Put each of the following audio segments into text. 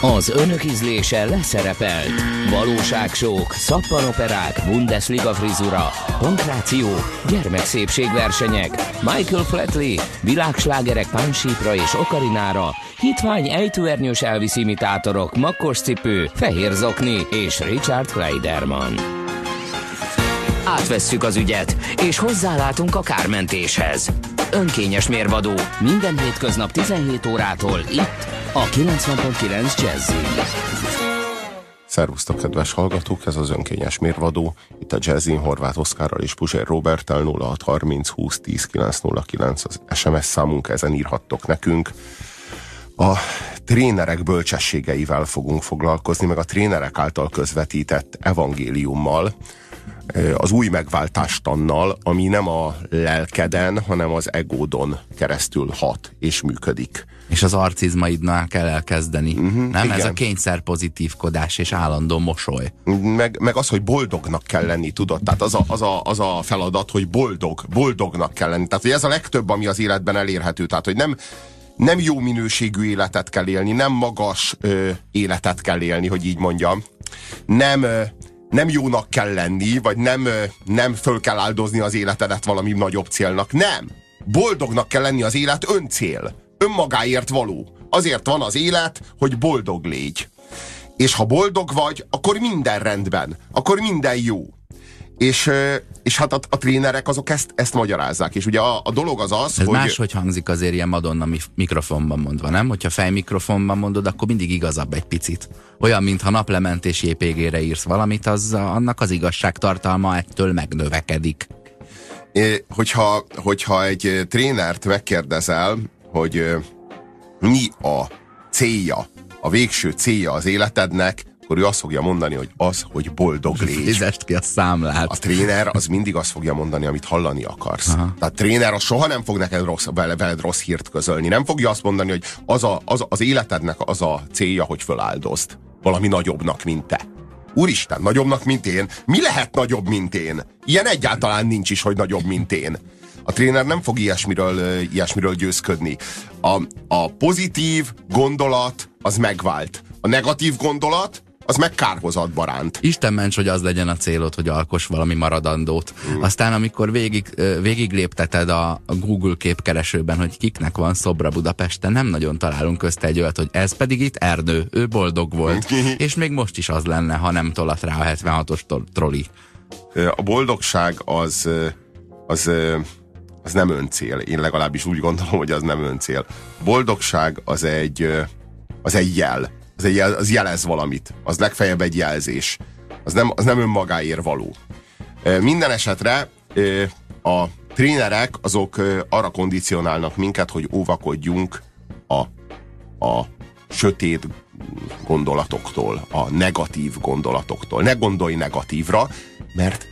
Az önök ízlése leszerepelt. Valóságsók, szappanoperák, Bundesliga frizura, pankráció, gyermekszépségversenyek, Michael Flatley, világslágerek pánsípra és okarinára, hitvány ejtőernyős Elvis imitátorok, makkos cipő, fehér zokni és Richard Kleiderman. Átvesszük az ügyet, és hozzálátunk a kármentéshez. Önkényes mérvadó minden hétköznap 17 órától itt a 90.9 Jazzin. Szervusztok, kedves hallgatók, ez az önkényes mérvadó. Itt a Jazzin Horváth Oszkárral és Puzsér Robertel 0630 20 10 909 az SMS számunk, ezen írhattok nekünk. A trénerek bölcsességeivel fogunk foglalkozni, meg a trénerek által közvetített evangéliummal, az új megváltástannal, ami nem a lelkeden, hanem az egódon keresztül hat és működik. És az arcizmaidnál kell elkezdeni. Uh-huh, nem? Igen. Ez a kényszer pozitívkodás és állandó mosoly. Meg, meg az, hogy boldognak kell lenni, tudod? Tehát az a, az, a, az a feladat, hogy boldog, boldognak kell lenni. Tehát hogy ez a legtöbb, ami az életben elérhető. Tehát, hogy nem, nem jó minőségű életet kell élni, nem magas ö, életet kell élni, hogy így mondjam. Nem, ö, nem jónak kell lenni, vagy nem, nem föl kell áldozni az életedet valami nagyobb célnak. Nem! Boldognak kell lenni az élet öncél. Önmagáért való. Azért van az élet, hogy boldog légy. És ha boldog vagy, akkor minden rendben. Akkor minden jó. És, és hát a, a trénerek azok ezt, ezt magyarázzák. És ugye a, a dolog az az, Ez hogy... máshogy hangzik azért ilyen Madonna mikrofonban mondva, nem? Hogyha fejmikrofonban mondod, akkor mindig igazabb egy picit. Olyan, mintha naplementés JPG-re írsz valamit, az annak az igazságtartalma ettől megnövekedik. É, hogyha, hogyha egy trénert megkérdezel, hogy mi a célja, a végső célja az életednek, akkor ő azt fogja mondani, hogy az, hogy boldog légy. Fizest ki a számlát. A tréner az mindig azt fogja mondani, amit hallani akarsz. Aha. Tehát a tréner az soha nem fog neked rossz, veled rossz hírt közölni. Nem fogja azt mondani, hogy az, a, az, az életednek az a célja, hogy föláldozt. Valami nagyobbnak, mint te. Úristen, nagyobbnak, mint én? Mi lehet nagyobb, mint én? Ilyen egyáltalán nincs is, hogy nagyobb, mint én. A tréner nem fog ilyesmiről, ilyesmiről győzködni. A, a pozitív gondolat az megvált. A negatív gondolat az meg kárhozatba ránt. Isten ments, hogy az legyen a célod, hogy alkos valami maradandót. Mm. Aztán, amikor végig, végig lépteted a, Google képkeresőben, hogy kiknek van szobra Budapesten, nem nagyon találunk közt egy olyat, hogy ez pedig itt Erdő, ő boldog volt. és még most is az lenne, ha nem tolat rá a 76-os troli. A boldogság az, az, az nem öncél. Én legalábbis úgy gondolom, hogy az nem öncél. Boldogság az egy, az egy jel az, egy, az jelez valamit. Az legfeljebb egy jelzés. Az nem, az nem önmagáért való. Minden esetre a trénerek azok arra kondicionálnak minket, hogy óvakodjunk a, a sötét gondolatoktól, a negatív gondolatoktól. Ne gondolj negatívra, mert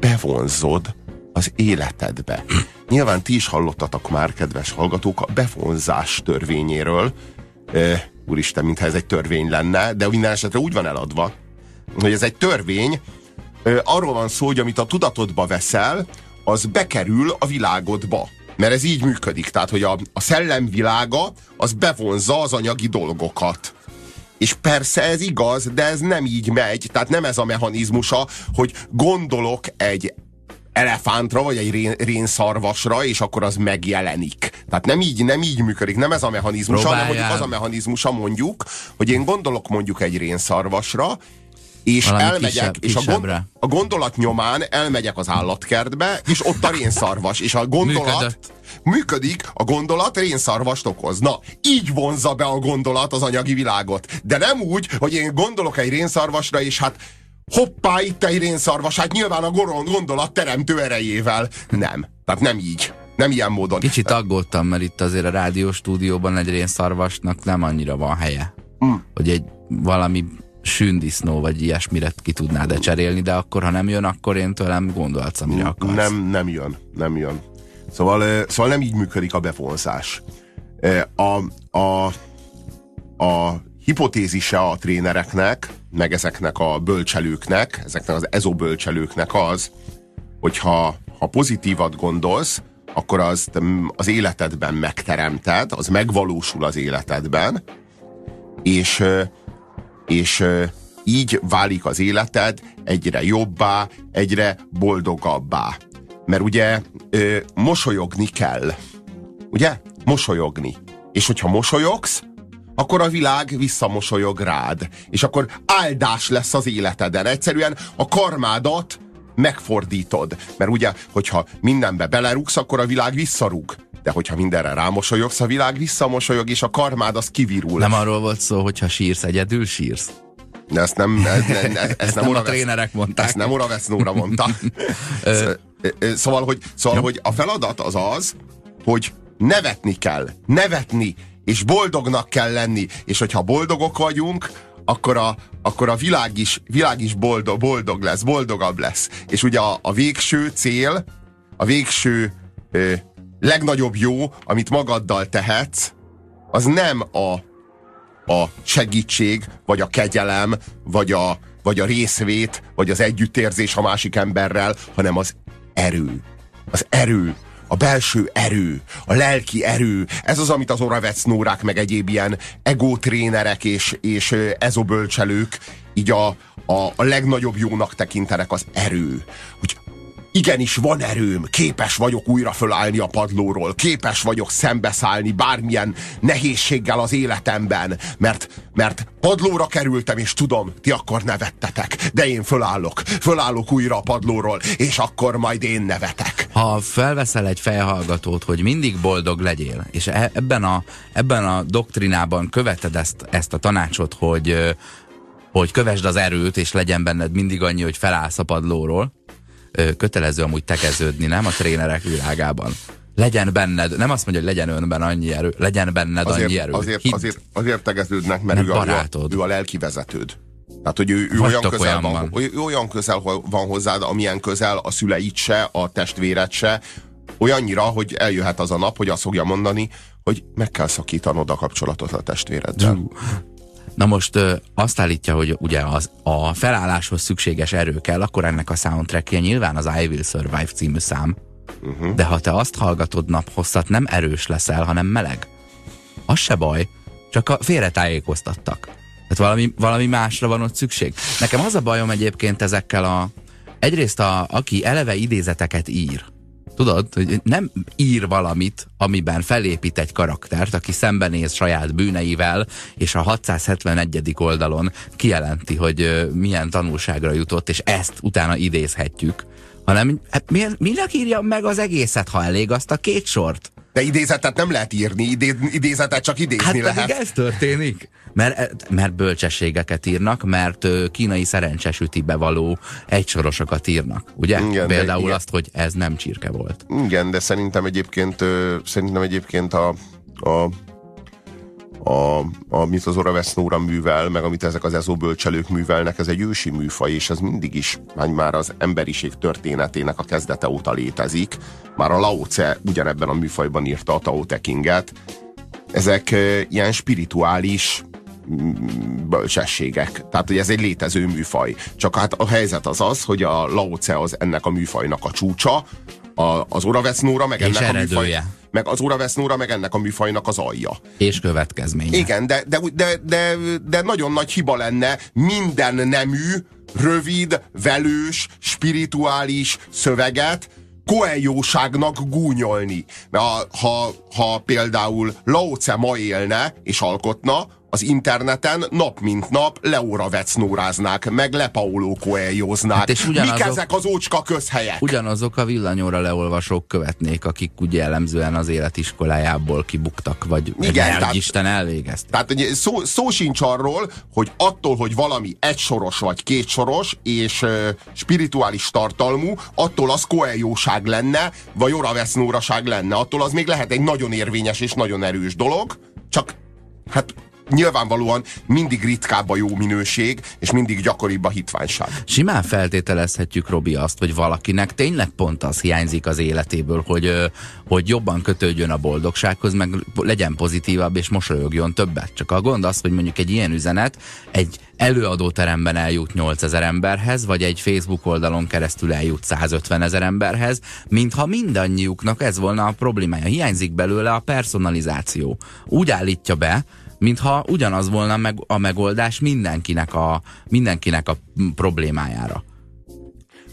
bevonzod az életedbe. Nyilván ti is hallottatok már, kedves hallgatók, a bevonzás törvényéről úristen, mintha ez egy törvény lenne, de minden esetre úgy van eladva, hogy ez egy törvény, arról van szó, hogy amit a tudatodba veszel, az bekerül a világodba. Mert ez így működik, tehát, hogy a, a szellem világa, az bevonza az anyagi dolgokat. És persze ez igaz, de ez nem így megy, tehát nem ez a mechanizmusa, hogy gondolok egy elefántra, vagy egy rén, rénszarvasra, és akkor az megjelenik. Tehát nem így, nem így működik, nem ez a mechanizmus, hanem mondjuk az a mechanizmusa mondjuk, hogy én gondolok mondjuk egy rénszarvasra, és Valami elmegyek, kisebb, és a, gond, a gondolat nyomán elmegyek az állatkertbe, és ott a rénszarvas, és a gondolat Működött. működik, a gondolat rénszarvast okoz. Na, így vonzza be a gondolat az anyagi világot. De nem úgy, hogy én gondolok egy rénszarvasra, és hát hoppá, itt egy rénszarvas, hát nyilván a gondolat teremtő erejével. Nem. Tehát nem így. Nem ilyen módon. Kicsit aggódtam, mert itt azért a rádióstúdióban egy rénszarvasnak nem annyira van helye. Mm. Hogy egy valami sündisznó vagy ilyesmire ki tudnád -e cserélni, de akkor, ha nem jön, akkor én tőlem gondolsz, amire akarsz. Nem, nem jön, nem jön. Szóval, szóval nem így működik a bevonzás. A, a, a hipotézise a trénereknek, meg ezeknek a bölcselőknek, ezeknek az ezobölcselőknek az, hogyha ha pozitívat gondolsz, akkor az az életedben megteremted, az megvalósul az életedben, és, és így válik az életed egyre jobbá, egyre boldogabbá. Mert ugye mosolyogni kell. Ugye? Mosolyogni. És hogyha mosolyogsz, akkor a világ visszamosolyog rád. És akkor áldás lesz az életeden. Egyszerűen a karmádat megfordítod. Mert ugye, hogyha mindenbe belerúgsz, akkor a világ visszarúg. De hogyha mindenre rámosolyogsz, a világ visszamosolyog, és a karmád az kivirul. Nem arról volt szó, hogyha sírsz, egyedül sírsz? De ezt nem, ez, ez, ez, ezt nem, nem a trénerek mondták. Ezt nem Oravec Nóra mondta. szóval, hogy, szóval hogy a feladat az az, hogy nevetni kell. Nevetni és boldognak kell lenni, és hogyha boldogok vagyunk, akkor a, akkor a világ is, világ is boldog, boldog lesz, boldogabb lesz. És ugye a, a végső cél, a végső ö, legnagyobb jó, amit magaddal tehetsz, az nem a, a segítség, vagy a kegyelem, vagy a, vagy a részvét, vagy az együttérzés a másik emberrel, hanem az erő. Az erő a belső erő, a lelki erő, ez az, amit az Oravec Nórák, meg egyéb ilyen egótrénerek és, és ezobölcselők így a, a, a legnagyobb jónak tekintenek az erő. Hogy igenis van erőm, képes vagyok újra fölállni a padlóról, képes vagyok szembeszállni bármilyen nehézséggel az életemben, mert, mert padlóra kerültem, és tudom, ti akkor nevettetek, de én fölállok, fölállok újra a padlóról, és akkor majd én nevetek. Ha felveszel egy fejhallgatót, hogy mindig boldog legyél, és e- ebben a, ebben a doktrinában követed ezt, ezt a tanácsot, hogy, hogy kövesd az erőt, és legyen benned mindig annyi, hogy felállsz a padlóról, kötelező amúgy tekeződni, nem? A trénerek világában. Legyen benned, nem azt mondja, hogy legyen önben annyi erő, legyen benned azért, annyi erő. Azért, Hidd. azért, azért tegeződnek, mert ő a, ő a lelki vezetőd. Tehát, hogy ő, ő olyan, közel van, van. Ő olyan közel van hozzád, amilyen közel a szüleid se, a testvéred se, olyannyira, hogy eljöhet az a nap, hogy azt fogja mondani, hogy meg kell szakítanod a kapcsolatot a testvéreddel. Na most azt állítja, hogy ugye az, a felálláshoz szükséges erő kell, akkor ennek a soundtrackje nyilván az I Will Survive című szám. Uh-huh. De ha te azt hallgatod naphosszat, nem erős leszel, hanem meleg. Az se baj, csak a félretájékoztattak. Tehát valami, valami másra van ott szükség. Nekem az a bajom egyébként ezekkel a... Egyrészt a, aki eleve idézeteket ír, Tudod, hogy nem ír valamit, amiben felépít egy karaktert, aki szembenéz saját bűneivel, és a 671. oldalon kijelenti, hogy milyen tanulságra jutott, és ezt utána idézhetjük. Hanem, hát miért, minek írja meg az egészet, ha elég azt a két sort? De idézetet nem lehet írni, idé, idézetet csak idézni hát lehet. ez történik. Mert, mert bölcsességeket írnak, mert kínai szerencsesütibe való egysorosokat írnak, ugye? Igen, Például igen. azt, hogy ez nem csirke volt. Igen, de szerintem egyébként, szerintem egyébként a, a a, amit az Oravesz Nóra művel, meg amit ezek az ezóbölcselők művelnek, ez egy ősi műfaj, és ez mindig is már az emberiség történetének a kezdete óta létezik. Már a Lao Tse ugyanebben a műfajban írta a Tao Te Kinget. Ezek ilyen spirituális mm, bölcsességek. Tehát, hogy ez egy létező műfaj. Csak hát a helyzet az az, hogy a Lao Tse az ennek a műfajnak a csúcsa, a, az Oravecnóra, meg és ennek eredője. a műfaj, meg az Oravecnóra, meg ennek a műfajnak az alja. És következménye. Igen, de, de, de, de, de nagyon nagy hiba lenne minden nemű, rövid, velős, spirituális szöveget koeljóságnak gúnyolni. Mert ha, ha, ha például Lao Tse ma élne és alkotna, az interneten nap mint nap Leóra vecnóráznák, meg Le Paulo Coelhoznák. Hát és ugyanazok, Mik ezek az ócska közhelyek? Ugyanazok a villanyóra leolvasók követnék, akik ugye jellemzően az életiskolájából kibuktak, vagy Igen, tehát, Isten elvégezte. Tehát szó, szó sincs arról, hogy attól, hogy valami egysoros vagy kétsoros és uh, spirituális tartalmú, attól az koeljóság lenne, vagy oravesznóraság lenne. Attól az még lehet egy nagyon érvényes és nagyon erős dolog, csak hát nyilvánvalóan mindig ritkább a jó minőség, és mindig gyakoribb a hitványság. Simán feltételezhetjük, Robi, azt, hogy valakinek tényleg pont az hiányzik az életéből, hogy, hogy jobban kötődjön a boldogsághoz, meg legyen pozitívabb, és mosolyogjon többet. Csak a gond az, hogy mondjuk egy ilyen üzenet egy előadóteremben eljut 8000 emberhez, vagy egy Facebook oldalon keresztül eljut 150 ezer emberhez, mintha mindannyiuknak ez volna a problémája. Hiányzik belőle a personalizáció. Úgy állítja be, mintha ugyanaz volna meg a megoldás mindenkinek a, mindenkinek a problémájára.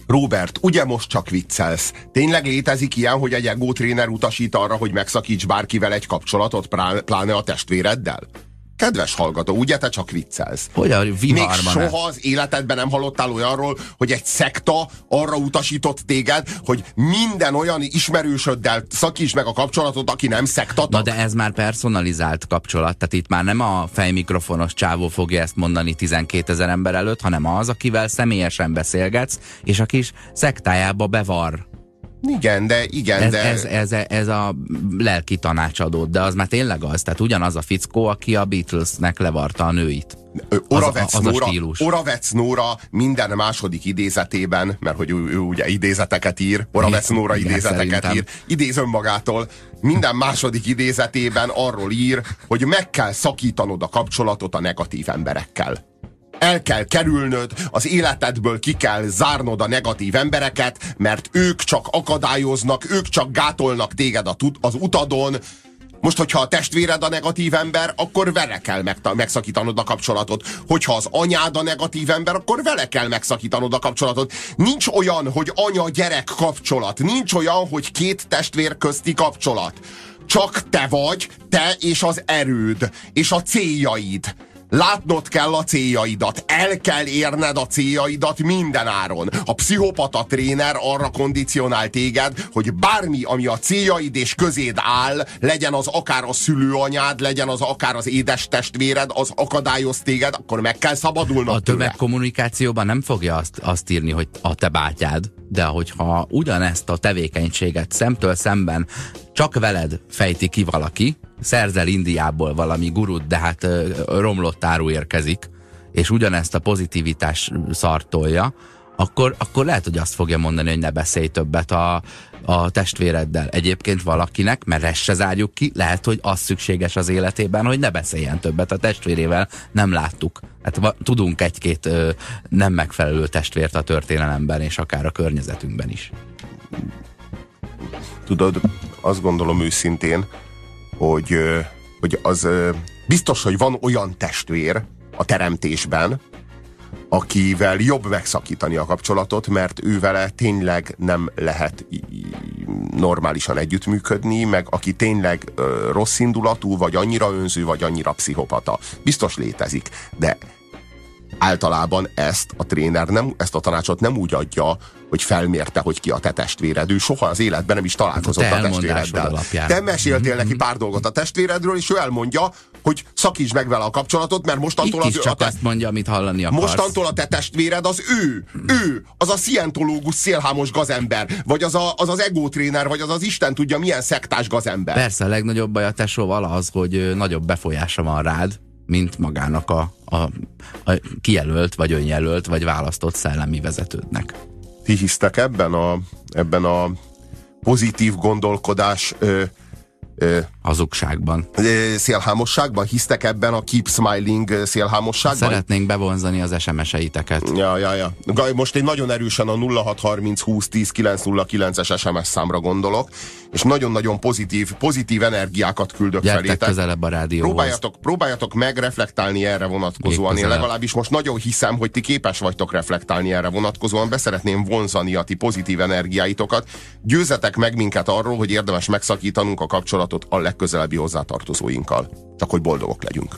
Robert, ugye most csak viccelsz? Tényleg létezik ilyen, hogy egy ego tréner utasít arra, hogy megszakíts bárkivel egy kapcsolatot, pláne a testvéreddel? Kedves hallgató, ugye te csak viccelsz? Hogy a Még soha az életedben nem hallottál olyanról, hogy egy szekta arra utasított téged, hogy minden olyan ismerősöddel szakíts meg a kapcsolatot, aki nem szekta. Na de ez már personalizált kapcsolat, tehát itt már nem a fejmikrofonos csávó fogja ezt mondani 12 ezer ember előtt, hanem az, akivel személyesen beszélgetsz, és aki is szektájába bevar igen, de igen, ez, de... Ez, ez, ez a lelki tanácsadó, de az már tényleg az, tehát ugyanaz a fickó, aki a Beatlesnek levarta a nőit. Oravec, Nóra, Oravec Nóra minden második idézetében, mert hogy ő, ő ugye idézeteket ír, Oravec Nóra idézeteket szerintem. ír, idéz önmagától, minden második idézetében arról ír, hogy meg kell szakítanod a kapcsolatot a negatív emberekkel el kell kerülnöd, az életedből ki kell zárnod a negatív embereket, mert ők csak akadályoznak, ők csak gátolnak téged az utadon, most, hogyha a testvéred a negatív ember, akkor vele kell meg, megszakítanod a kapcsolatot. Hogyha az anyád a negatív ember, akkor vele kell megszakítanod a kapcsolatot. Nincs olyan, hogy anya-gyerek kapcsolat. Nincs olyan, hogy két testvér közti kapcsolat. Csak te vagy, te és az erőd, és a céljaid. Látnod kell a céljaidat, el kell érned a céljaidat minden áron. A pszichopata tréner arra kondicionál téged, hogy bármi, ami a céljaid és közéd áll, legyen az akár a szülőanyád, legyen az akár az édes testvéred, az akadályoz téged, akkor meg kell szabadulnod A tömegkommunikációban nem fogja azt, azt írni, hogy a te bátyád, de hogyha ugyanezt a tevékenységet szemtől szemben csak veled fejti ki valaki, szerzel Indiából valami gurut, de hát romlott áru érkezik, és ugyanezt a pozitivitás szartolja, akkor, akkor lehet, hogy azt fogja mondani, hogy ne beszélj többet a, a testvéreddel. Egyébként valakinek, mert ezt se zárjuk ki, lehet, hogy az szükséges az életében, hogy ne beszéljen többet a testvérével. Nem láttuk. Hát tudunk egy-két nem megfelelő testvért a történelemben, és akár a környezetünkben is. Tudod, azt gondolom őszintén, hogy, hogy az biztos, hogy van olyan testvér a teremtésben, akivel jobb megszakítani a kapcsolatot, mert ő vele tényleg nem lehet normálisan együttműködni, meg aki tényleg rossz indulatú, vagy annyira önző, vagy annyira pszichopata. Biztos létezik, de általában ezt a tréner nem, ezt a tanácsot nem úgy adja, hogy felmérte, hogy ki a te testvéred. Ő soha az életben nem is találkozott a, a testvéreddel. Alapján. Te meséltél neki pár dolgot a testvéredről, és ő elmondja, hogy szakíts meg vele a kapcsolatot, mert mostantól Itt az... csak a te, azt mondja, amit hallani akarsz. Mostantól a te testvéred az ő. Ő. Az a szientológus szélhámos gazember. Vagy az a, az, az ego tréner, vagy az az Isten tudja milyen szektás gazember. Persze, a legnagyobb baj a tesóval az, hogy nagyobb befolyása van rád, mint magának a, a, a kijelölt, vagy önjelölt, vagy választott szellemi vezetődnek. Ti hisztek ebben a, ebben a pozitív gondolkodás ö, hazugságban. Szélhámosságban? Hisztek ebben a Keep Smiling szélhámosságban? Szeretnénk bevonzani az SMS-eiteket. Ja, ja, ja. Most én nagyon erősen a 0630 20 10 909-es SMS számra gondolok, és nagyon-nagyon pozitív, pozitív energiákat küldök Gyertek felétek. közelebb a rádióhoz. Próbáljatok, próbáljatok meg reflektálni erre vonatkozóan. Én legalábbis most nagyon hiszem, hogy ti képes vagytok reflektálni erre vonatkozóan. Beszeretném vonzani a ti pozitív energiáitokat. Győzetek meg minket arról, hogy érdemes megszakítanunk a kapcsolatot kapcsolatot a legközelebbi hozzátartozóinkkal. Csak hogy boldogok legyünk.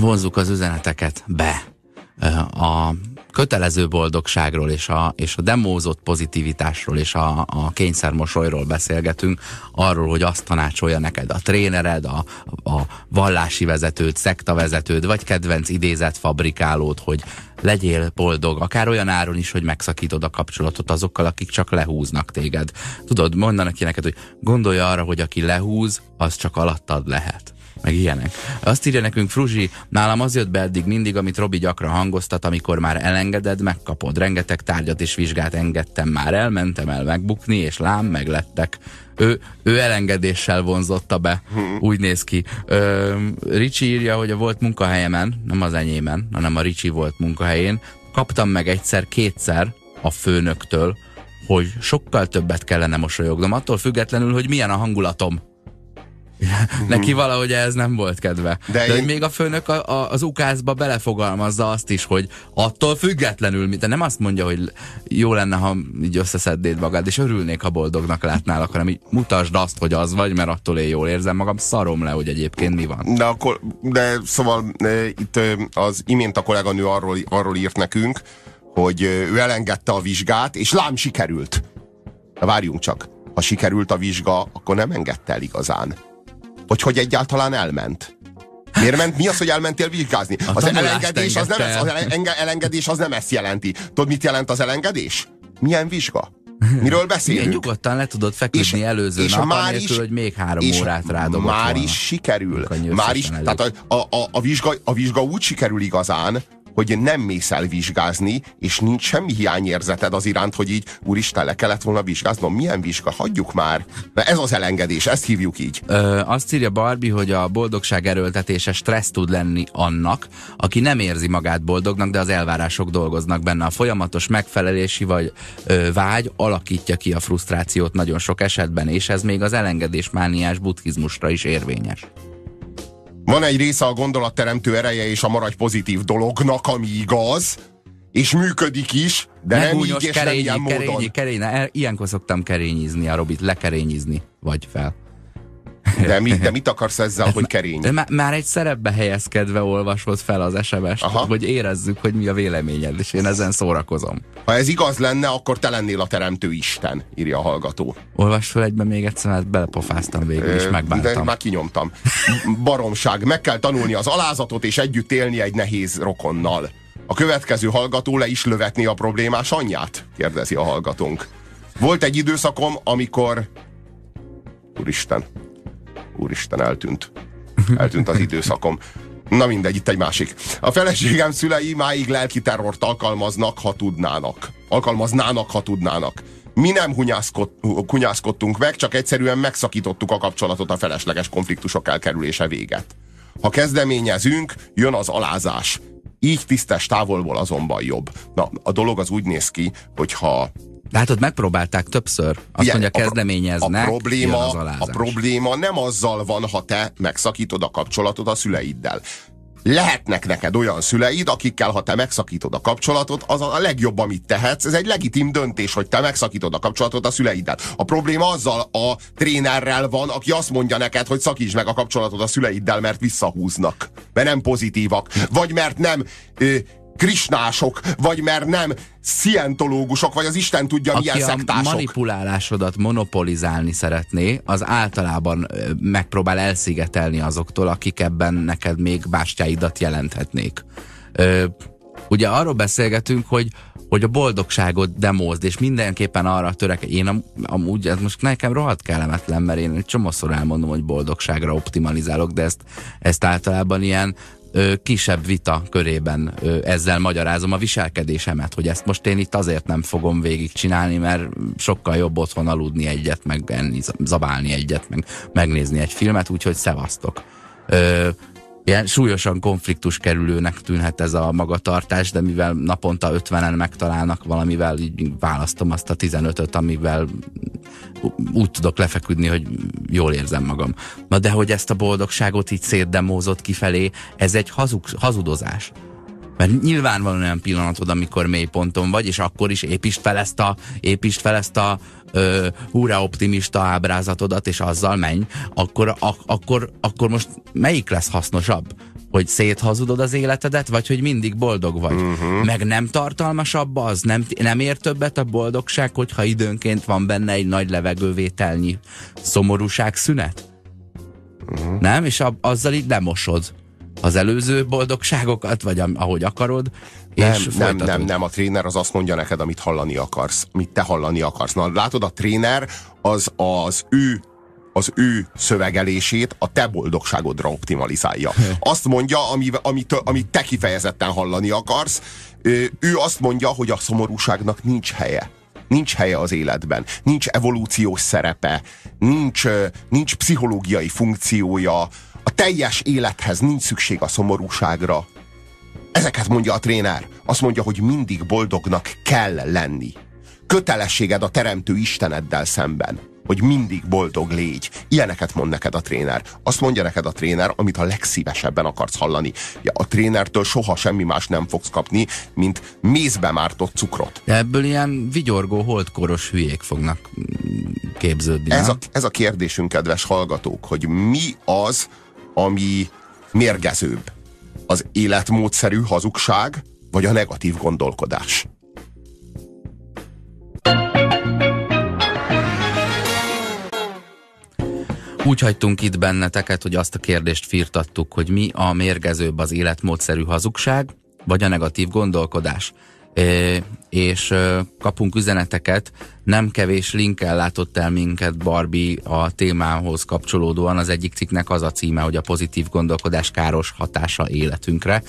Vonzuk az üzeneteket be. A kötelező boldogságról és a, és a demózott pozitivitásról és a, a kényszermosolyról beszélgetünk, arról, hogy azt tanácsolja neked a trénered, a, a vallási vezetőd, szektavezetőd, vagy kedvenc idézet fabrikálód, hogy legyél boldog, akár olyan áron is, hogy megszakítod a kapcsolatot azokkal, akik csak lehúznak téged. Tudod, mondanak ki neked, hogy gondolj arra, hogy aki lehúz, az csak alattad lehet meg ilyenek. Azt írja nekünk Fruzsi, nálam az jött be eddig mindig, amit Robi gyakran hangoztat, amikor már elengeded, megkapod. Rengeteg tárgyat és vizsgát engedtem már el, mentem el megbukni, és lám, meglettek. Ő, ő elengedéssel vonzotta be, hmm. úgy néz ki. Ö, Ricsi írja, hogy a volt munkahelyemen, nem az enyémen, hanem a Ricsi volt munkahelyén, kaptam meg egyszer, kétszer a főnöktől, hogy sokkal többet kellene mosolyognom, attól függetlenül, hogy milyen a hangulatom. Neki valahogy ez nem volt kedve. De, De én... még a főnök a, a, az ukázba belefogalmazza azt is, hogy attól függetlenül, de nem azt mondja, hogy jó lenne, ha így összeszednéd magad, és örülnék, ha boldognak látnálak, hanem így mutasd azt, hogy az vagy, mert attól én jól érzem magam, szarom le, hogy egyébként mi van. De akkor, de szóval e, itt e, az imént a kolléganő arról, arról írt nekünk, hogy ő elengedte a vizsgát, és lám sikerült. Na várjunk csak. Ha sikerült a vizsga, akkor nem engedte el igazán vagy hogy egyáltalán elment? Miért ment? Mi az, hogy elmentél vizsgázni? A az elengedés az, nem ez, az elengedés az nem ezt jelenti. Tudod, mit jelent az elengedés? Milyen vizsga? Miről beszélünk? Igen, nyugodtan le tudod feküdni és, előző és nap, már anélkül, is, hogy még három és órát rádobott Már volna. is sikerül. Már is, tehát a, a, a, a, vizsga, a vizsga úgy sikerül igazán, hogy nem mész el vizsgázni, és nincs semmi hiányérzeted az iránt, hogy így, úristen, le kellett volna vizsgáznom. Milyen vizsga? Hagyjuk már. De ez az elengedés, ezt hívjuk így. Ö, azt írja Barbie, hogy a boldogság erőltetése stressz tud lenni annak, aki nem érzi magát boldognak, de az elvárások dolgoznak benne. A folyamatos megfelelési vagy ö, vágy alakítja ki a frusztrációt nagyon sok esetben, és ez még az elengedés mániás buddhizmusra is érvényes. Van egy része a gondolatteremtő ereje és a maradj pozitív dolognak, ami igaz, és működik is, de nem, nem így és kerényi, nem ilyen kerényi, módon. Kerényi, ilyenkor szoktam kerényizni a Robit, lekerényizni, vagy fel. De, mi, de mit akarsz ezzel, Ez hogy kerény? De már, egy szerepbe helyezkedve olvasod fel az SMS-t, hogy érezzük, hogy mi a véleményed, és én ezen szórakozom. Ha ez igaz lenne, akkor te lennél a teremtő Isten, írja a hallgató. Olvas fel egyben még egyszer, mert belepofáztam végül, és megbántam. De már kinyomtam. Baromság, meg kell tanulni az alázatot, és együtt élni egy nehéz rokonnal. A következő hallgató le is lövetni a problémás anyját? Kérdezi a hallgatónk. Volt egy időszakom, amikor... Úristen, úristen, eltűnt. Eltűnt az időszakom. Na mindegy, itt egy másik. A feleségem szülei máig lelki terrort alkalmaznak, ha tudnának. Alkalmaznának, ha tudnának. Mi nem hunyászkod, hunyászkodtunk meg, csak egyszerűen megszakítottuk a kapcsolatot a felesleges konfliktusok elkerülése véget. Ha kezdeményezünk, jön az alázás. Így tisztes távolból azonban jobb. Na, a dolog az úgy néz ki, hogy ha Látod, megpróbálták többször. Azt Igen, mondja, kezdeményeznek, a, probléma, a probléma nem azzal van, ha te megszakítod a kapcsolatot a szüleiddel. Lehetnek neked olyan szüleid, akikkel, ha te megszakítod a kapcsolatot, az a legjobb, amit tehetsz. Ez egy legitim döntés, hogy te megszakítod a kapcsolatot a szüleiddel. A probléma azzal a trénerrel van, aki azt mondja neked, hogy szakítsd meg a kapcsolatot a szüleiddel, mert visszahúznak. Mert nem pozitívak. Vagy mert nem ö, krisnások, vagy mert nem szientológusok, vagy az Isten tudja Aki milyen szektások. a manipulálásodat monopolizálni szeretné, az általában megpróbál elszigetelni azoktól, akik ebben neked még bástyáidat jelenthetnék. Ö, ugye arról beszélgetünk, hogy hogy a boldogságot demózd, és mindenképpen arra törek. Én am, amúgy, ez most nekem rohadt kellemetlen, mert én csomószor elmondom, hogy boldogságra optimalizálok, de ezt, ezt általában ilyen kisebb vita körében ezzel magyarázom a viselkedésemet, hogy ezt most én itt azért nem fogom végigcsinálni, mert sokkal jobb otthon aludni egyet, meg enni, zabálni egyet, meg megnézni egy filmet, úgyhogy szevasztok. Ilyen súlyosan konfliktus kerülőnek tűnhet ez a magatartás, de mivel naponta 50-en megtalálnak valamivel, így választom azt a 15-öt, amivel úgy tudok lefeküdni, hogy jól érzem magam. Na de hogy ezt a boldogságot így szétdemózott kifelé, ez egy hazug, hazudozás. Mert nyilván van olyan pillanatod, amikor mélyponton vagy, és akkor is építsd fel ezt a, építsd fel ezt a ö, húra optimista ábrázatodat, és azzal menj, akkor, a, akkor, akkor most melyik lesz hasznosabb? Hogy széthazudod az életedet, vagy hogy mindig boldog vagy? Uh-huh. Meg nem tartalmasabb az? Nem, nem ér többet a boldogság, hogyha időnként van benne egy nagy levegővételnyi szomorúság szünet? Uh-huh. Nem? És a, azzal így lemosod az előző boldogságokat, vagy ahogy akarod, nem, és nem, nem, nem, a tréner az azt mondja neked, amit hallani akarsz, amit te hallani akarsz. Na, látod, a tréner az az ő az ő szövegelését a te boldogságodra optimalizálja. Azt mondja, ami, amit, amit te kifejezetten hallani akarsz, ő azt mondja, hogy a szomorúságnak nincs helye. Nincs helye az életben, nincs evolúciós szerepe, nincs, nincs pszichológiai funkciója, a teljes élethez nincs szükség a szomorúságra. Ezeket mondja a tréner. Azt mondja, hogy mindig boldognak kell lenni. kötelességed a teremtő Isteneddel szemben hogy mindig boldog légy. Ilyeneket mond neked a tréner. Azt mondja neked a tréner, amit a legszívesebben akarsz hallani. Ja, a trénertől soha semmi más nem fogsz kapni, mint mézbe mártott cukrot. De ebből ilyen vigyorgó, holdkoros hülyék fognak mm, képződni. Ez a, ez a kérdésünk, kedves hallgatók, hogy mi az, ami mérgezőbb? Az életmódszerű hazugság, vagy a negatív gondolkodás? Úgy hagytunk itt benneteket, hogy azt a kérdést firtattuk, hogy mi a mérgezőbb az életmódszerű hazugság, vagy a negatív gondolkodás. És kapunk üzeneteket, nem kevés linkkel látott el minket Barbie a témához kapcsolódóan. Az egyik cikknek az a címe, hogy a pozitív gondolkodás káros hatása életünkre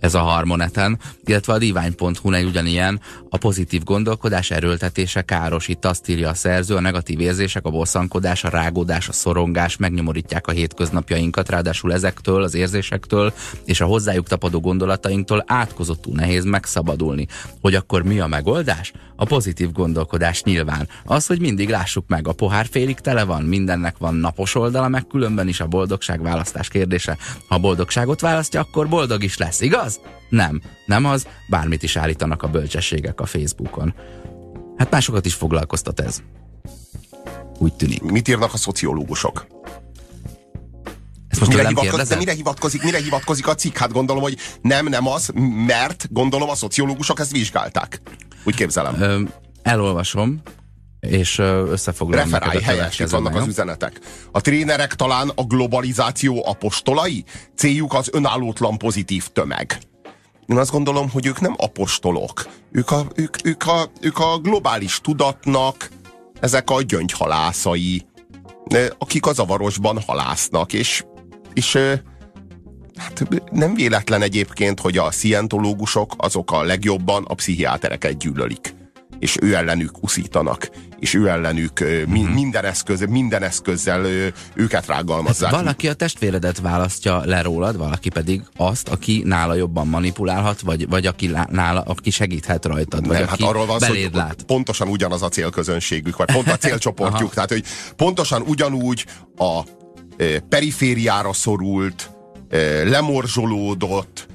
ez a Harmoneten, illetve a divány.hu egy ugyanilyen a pozitív gondolkodás erőltetése káros. Itt azt írja a szerző, a negatív érzések, a bosszankodás, a rágódás, a szorongás megnyomorítják a hétköznapjainkat, ráadásul ezektől, az érzésektől és a hozzájuk tapadó gondolatainktól átkozottul nehéz megszabadulni. Hogy akkor mi a megoldás? A pozitív gondolkodás nyilván. Az, hogy mindig lássuk meg, a pohár félig tele van, mindennek van napos oldala, meg különben is a boldogság választás kérdése. Ha boldogságot választja, akkor boldog is lesz, igaz? Nem, nem az, bármit is állítanak a bölcsességek a Facebookon. Hát másokat is foglalkoztat ez. Úgy tűnik. Mit írnak a szociológusok? Ezt most mire, hivatkozik, de mire hivatkozik, mire hivatkozik a cikk? Hát gondolom, hogy nem, nem az, mert gondolom a szociológusok ezt vizsgálták. Úgy képzelem. Ö, elolvasom, és összefoglalom Referálj, helyes, itt vannak az üzenetek. A trénerek talán a globalizáció apostolai? Céljuk az önállótlan pozitív tömeg. Én azt gondolom, hogy ők nem apostolok. Ők a, ők, ők a, ők a globális tudatnak ezek a gyöngyhalászai, akik a zavarosban halásznak, és, és hát nem véletlen egyébként, hogy a szientológusok azok a legjobban a pszichiátereket gyűlölik és ő ellenük uszítanak, és ő ellenük mi, uh-huh. minden, eszköz, minden eszközzel őket rágalmazzák. Hát valaki a testvéredet választja le rólad, valaki pedig azt, aki nála jobban manipulálhat, vagy, vagy aki, nála, aki segíthet rajtad, vagy Nem, aki hát arról van beléd szó, lát. Pontosan ugyanaz a célközönségük, vagy pont a célcsoportjuk, tehát hogy pontosan ugyanúgy a perifériára szorult, lemorzsolódott,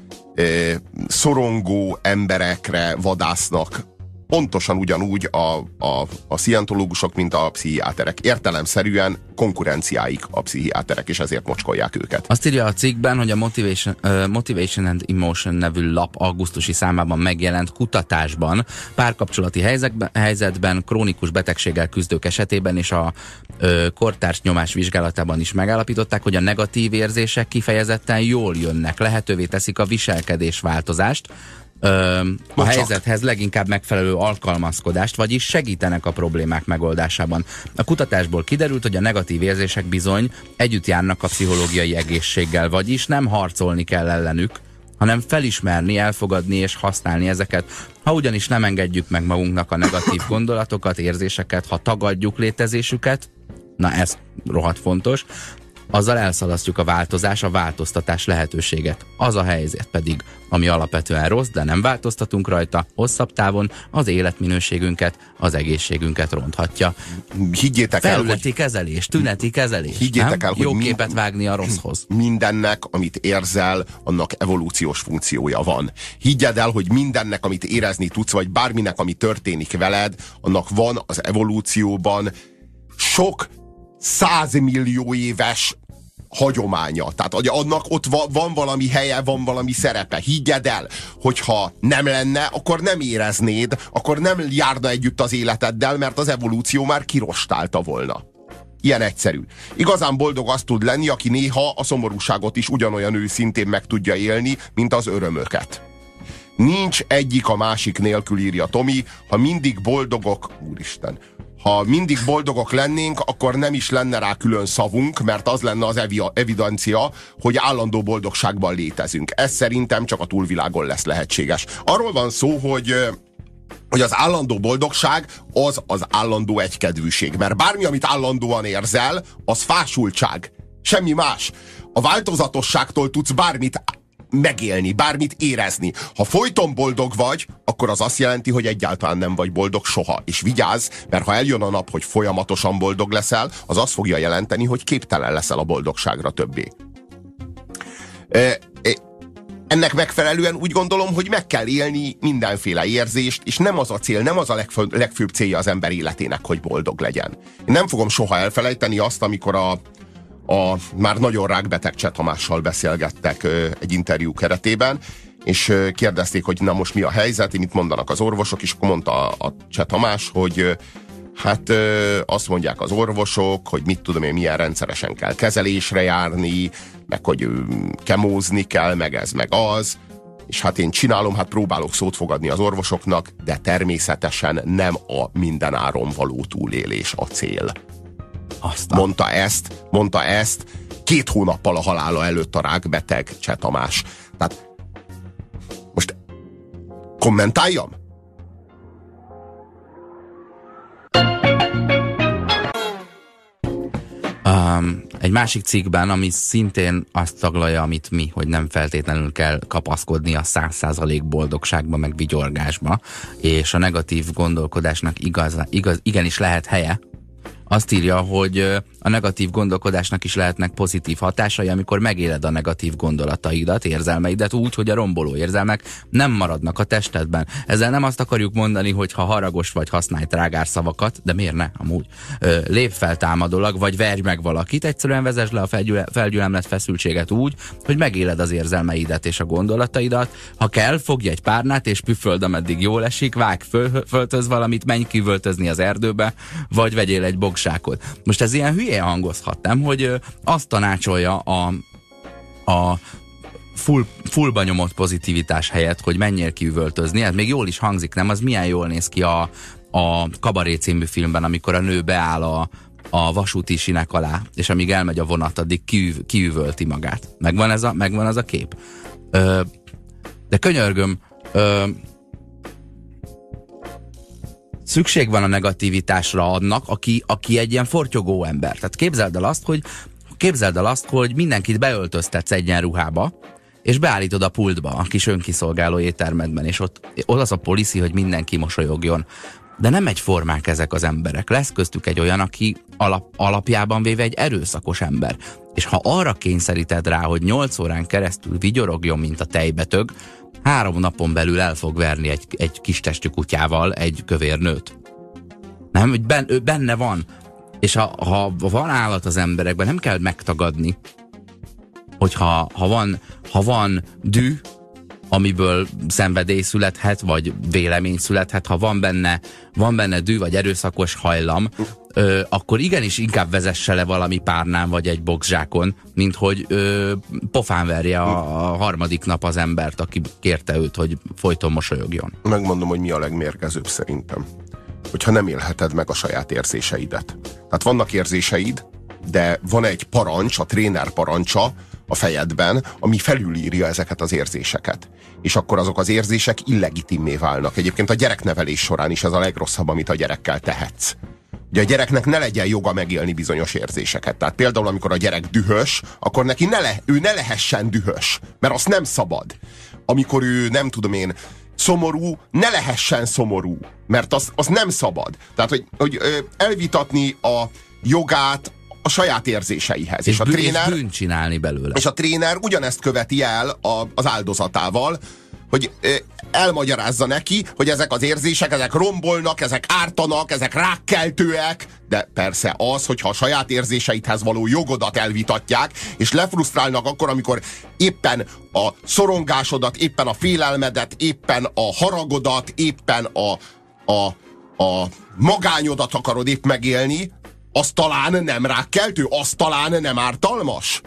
szorongó emberekre vadásznak pontosan ugyanúgy a, a, a szientológusok, mint a pszichiáterek. Értelemszerűen konkurenciáik a pszichiáterek, és ezért mocskolják őket. Azt írja a cikkben, hogy a Motivation, uh, Motivation and Emotion nevű lap augusztusi számában megjelent kutatásban párkapcsolati helyzetben, helyzetben krónikus betegséggel küzdők esetében és a uh, kortárs nyomás vizsgálatában is megállapították, hogy a negatív érzések kifejezetten jól jönnek, lehetővé teszik a viselkedés változást, a helyzethez leginkább megfelelő alkalmazkodást, vagyis segítenek a problémák megoldásában. A kutatásból kiderült, hogy a negatív érzések bizony együtt járnak a pszichológiai egészséggel, vagyis nem harcolni kell ellenük, hanem felismerni, elfogadni és használni ezeket. Ha ugyanis nem engedjük meg magunknak a negatív gondolatokat, érzéseket, ha tagadjuk létezésüket, na ez rohadt fontos, azzal elszalasztjuk a változás, a változtatás lehetőséget. Az a helyzet pedig, ami alapvetően rossz, de nem változtatunk rajta, hosszabb távon az életminőségünket, az egészségünket ronthatja. Higgyétek el, hogy... kezelés, tüneti kezelés. Higgyétek nem? el, hogy Jó képet vágni a rosszhoz. Mindennek, amit érzel, annak evolúciós funkciója van. Higgyed el, hogy mindennek, amit érezni tudsz, vagy bárminek, ami történik veled, annak van az evolúcióban sok százmillió éves hagyománya. Tehát hogy annak ott va, van valami helye, van valami szerepe. Higgyed el, hogyha nem lenne, akkor nem éreznéd, akkor nem járna együtt az életeddel, mert az evolúció már kirostálta volna. Ilyen egyszerű. Igazán boldog az tud lenni, aki néha a szomorúságot is ugyanolyan őszintén meg tudja élni, mint az örömöket. Nincs egyik a másik nélkül, írja Tomi, ha mindig boldogok, úristen, ha mindig boldogok lennénk, akkor nem is lenne rá külön szavunk, mert az lenne az evidencia, hogy állandó boldogságban létezünk. Ez szerintem csak a túlvilágon lesz lehetséges. Arról van szó, hogy hogy az állandó boldogság az az állandó egykedvűség. Mert bármi, amit állandóan érzel, az fásultság. Semmi más. A változatosságtól tudsz bármit megélni, bármit érezni. Ha folyton boldog vagy, akkor az azt jelenti, hogy egyáltalán nem vagy boldog soha. És vigyázz, mert ha eljön a nap, hogy folyamatosan boldog leszel, az azt fogja jelenteni, hogy képtelen leszel a boldogságra többé. Ennek megfelelően úgy gondolom, hogy meg kell élni mindenféle érzést, és nem az a cél, nem az a legfő, legfőbb célja az ember életének, hogy boldog legyen. Én nem fogom soha elfelejteni azt, amikor a, a már nagyon rákbeteg Cseh Tamással beszélgettek egy interjú keretében, és kérdezték, hogy na most mi a helyzet, mit mondanak az orvosok, és akkor mondta a, Cseh Tamás, hogy Hát azt mondják az orvosok, hogy mit tudom én, milyen rendszeresen kell kezelésre járni, meg hogy kemózni kell, meg ez, meg az. És hát én csinálom, hát próbálok szót fogadni az orvosoknak, de természetesen nem a mindenáron való túlélés a cél. Aztán. Mondta ezt, mondta ezt két hónappal a halála előtt a rákbeteg Cseh Tamás. Tehát most kommentáljam? Um, egy másik cikkben, ami szintén azt taglalja, amit mi, hogy nem feltétlenül kell kapaszkodni a száz százalék boldogságba, meg vigyorgásba, és a negatív gondolkodásnak igaz, igaz, igenis lehet helye, azt írja, hogy a negatív gondolkodásnak is lehetnek pozitív hatásai, amikor megéled a negatív gondolataidat, érzelmeidet úgy, hogy a romboló érzelmek nem maradnak a testedben. Ezzel nem azt akarjuk mondani, hogy ha haragos vagy használj trágár szavakat, de miért ne, amúgy. lép fel támadólag, vagy verj meg valakit, egyszerűen vezess le a felgyülemlett feszültséget úgy, hogy megéled az érzelmeidet és a gondolataidat. Ha kell, fogj egy párnát és püföld, ameddig jól esik, vág föl, föltöz valamit, menj kivöltözni az erdőbe, vagy vegyél egy bogs igazságot. Most ez ilyen hülye hangozhat, nem? Hogy azt tanácsolja a, a full, fullba nyomott pozitivitás helyett, hogy menjél kiüvöltözni. Ez még jól is hangzik, nem? Az milyen jól néz ki a, a Kabaré című filmben, amikor a nő beáll a, a vasúti sinek alá, és amíg elmegy a vonat, addig kiüv, kiüvölti magát. Megvan ez a, megvan ez a kép. Ö, de könyörgöm, ö, szükség van a negativitásra annak, aki, aki egy ilyen fortyogó ember. Tehát képzeld el azt, hogy képzeld el azt, hogy mindenkit beöltöztetsz egyenruhába, és beállítod a pultba, a kis önkiszolgáló éttermedben, és ott, ott az a policy, hogy mindenki mosolyogjon. De nem egyformák ezek az emberek. Lesz köztük egy olyan, aki alap, alapjában véve egy erőszakos ember. És ha arra kényszeríted rá, hogy 8 órán keresztül vigyorogjon, mint a tejbetög, három napon belül el fog verni egy, egy kis testű kutyával egy kövér nőt. Nem, hogy ben, ő benne van. És ha, ha van állat az emberekben, nem kell megtagadni, hogy ha, ha, van, ha van dű, amiből szenvedély születhet, vagy vélemény születhet, ha van benne, van benne dű, vagy erőszakos hajlam, ö, akkor igenis inkább vezesse le valami párnán vagy egy boxzsákon, mint hogy ö, pofán verje a, a harmadik nap az embert, aki kérte őt, hogy folyton mosolyogjon. Megmondom, hogy mi a legmérgezőbb szerintem. Hogyha nem élheted meg a saját érzéseidet. Tehát vannak érzéseid, de van egy parancs, a tréner parancsa a fejedben, ami felülírja ezeket az érzéseket. És akkor azok az érzések illegitimé válnak. Egyébként a gyereknevelés során is ez a legrosszabb, amit a gyerekkel tehetsz hogy a gyereknek ne legyen joga megélni bizonyos érzéseket. Tehát például, amikor a gyerek dühös, akkor neki ne le, ő ne lehessen dühös, mert azt nem szabad. Amikor ő, nem tudom én, szomorú, ne lehessen szomorú, mert az, az nem szabad. Tehát, hogy, hogy elvitatni a jogát a saját érzéseihez. És, és a tréner, és csinálni belőle. És a tréner ugyanezt követi el a, az áldozatával, hogy elmagyarázza neki, hogy ezek az érzések, ezek rombolnak, ezek ártanak, ezek rákkeltőek, de persze az, hogyha a saját érzéseidhez való jogodat elvitatják, és lefrusztrálnak akkor, amikor éppen a szorongásodat, éppen a félelmedet, éppen a haragodat, éppen a, a, a magányodat akarod épp megélni, az talán nem rákkeltő, az talán nem ártalmas.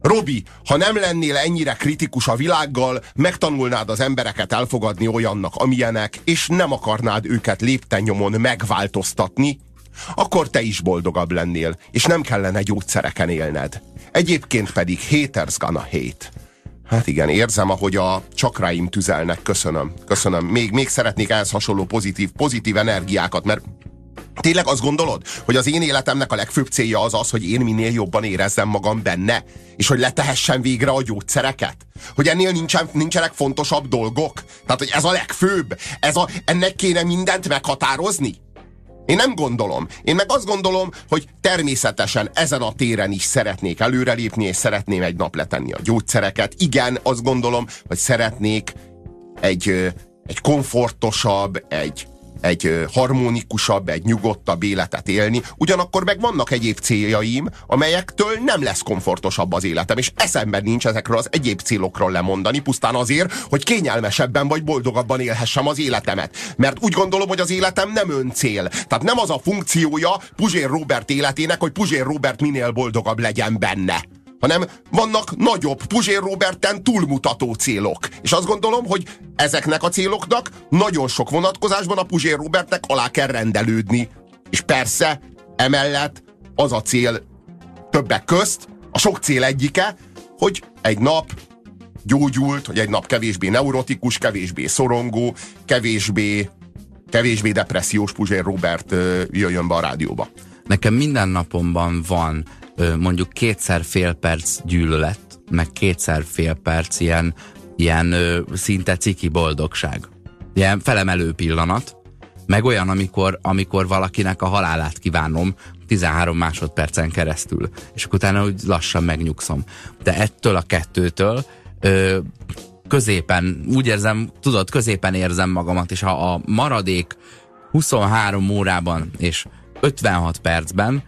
Robi, ha nem lennél ennyire kritikus a világgal, megtanulnád az embereket elfogadni olyannak, amilyenek, és nem akarnád őket lépten nyomon megváltoztatni, akkor te is boldogabb lennél, és nem kellene gyógyszereken élned. Egyébként pedig haters gonna hate. Hát igen, érzem, ahogy a csakráim tüzelnek. Köszönöm, köszönöm. Még, még szeretnék ehhez hasonló pozitív, pozitív energiákat, mert Tényleg azt gondolod, hogy az én életemnek a legfőbb célja az az, hogy én minél jobban érezzem magam benne? És hogy letehessen végre a gyógyszereket? Hogy ennél nincsen, nincsenek fontosabb dolgok? Tehát, hogy ez a legfőbb? Ez a, ennek kéne mindent meghatározni? Én nem gondolom. Én meg azt gondolom, hogy természetesen ezen a téren is szeretnék előrelépni, és szeretném egy nap letenni a gyógyszereket. Igen, azt gondolom, hogy szeretnék egy, egy komfortosabb, egy, egy harmonikusabb, egy nyugodtabb életet élni, ugyanakkor meg vannak egyéb céljaim, amelyektől nem lesz komfortosabb az életem, és eszemben nincs ezekről az egyéb célokról lemondani, pusztán azért, hogy kényelmesebben vagy boldogabban élhessem az életemet. Mert úgy gondolom, hogy az életem nem öncél. Tehát nem az a funkciója Puzsér Robert életének, hogy Puzsér Robert minél boldogabb legyen benne hanem vannak nagyobb, Puzsér Roberten túlmutató célok. És azt gondolom, hogy ezeknek a céloknak nagyon sok vonatkozásban a Puzsér Robertnek alá kell rendelődni. És persze, emellett az a cél többek közt, a sok cél egyike, hogy egy nap gyógyult, hogy egy nap kevésbé neurotikus, kevésbé szorongó, kevésbé, kevésbé depressziós Puzsér Robert jöjjön be a rádióba. Nekem minden napomban van mondjuk kétszer fél perc gyűlölet, meg kétszer fél perc ilyen, ilyen szinte ciki boldogság. Ilyen felemelő pillanat, meg olyan, amikor, amikor valakinek a halálát kívánom 13 másodpercen keresztül, és akkor utána úgy lassan megnyugszom. De ettől a kettőtől ö, középen, úgy érzem, tudod, középen érzem magamat, és ha a maradék 23 órában és 56 percben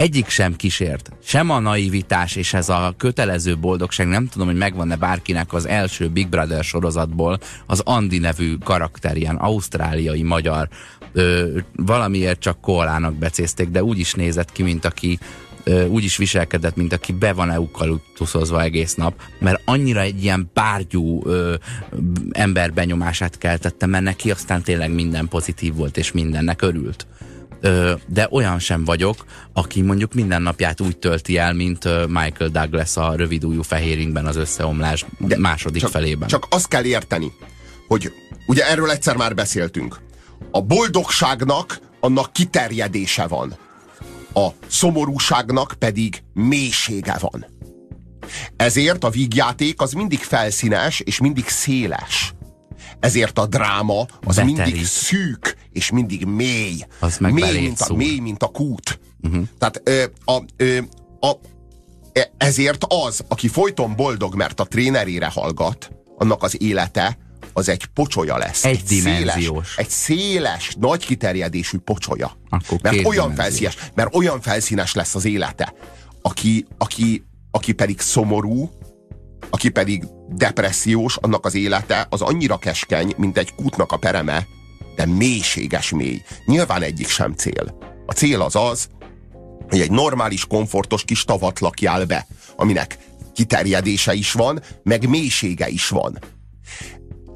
egyik sem kísért. Sem a naivitás és ez a kötelező boldogság, nem tudom, hogy megvan-e bárkinek az első Big Brother sorozatból az Andi nevű karakter, ilyen ausztráliai magyar, ö, valamiért csak koalának becézték, de úgy is nézett ki, mint aki úgy is viselkedett, mint aki be van eukaliptuszozva egész nap, mert annyira egy ilyen bárgyú ö, ember benyomását keltette, mert neki aztán tényleg minden pozitív volt, és mindennek örült de olyan sem vagyok, aki mondjuk minden napját úgy tölti el, mint Michael Douglas a rövidújú fehéringben az összeomlás de második csak, felében. Csak azt kell érteni, hogy ugye erről egyszer már beszéltünk. A boldogságnak annak kiterjedése van. A szomorúságnak pedig mélysége van. Ezért a vígjáték az mindig felszínes és mindig széles. Ezért a dráma az Beterít. mindig szűk, és mindig mély. Az meg mély, mint a, mély, mint a kút. Uh-huh. Tehát ö, a, ö, a, e, ezért az, aki folyton boldog, mert a trénerére hallgat, annak az élete az egy pocsolya lesz. Egy, egy dimenziós. Széles, egy széles, nagy kiterjedésű pocsolya. Akkor mert olyan felszínes, mert olyan felszínes lesz az élete. Aki, aki, aki pedig szomorú, aki pedig depressziós, annak az élete az annyira keskeny, mint egy kútnak a pereme, de mélységes mély. Nyilván egyik sem cél. A cél az az, hogy egy normális, komfortos kis tavat lakjál be, aminek kiterjedése is van, meg mélysége is van.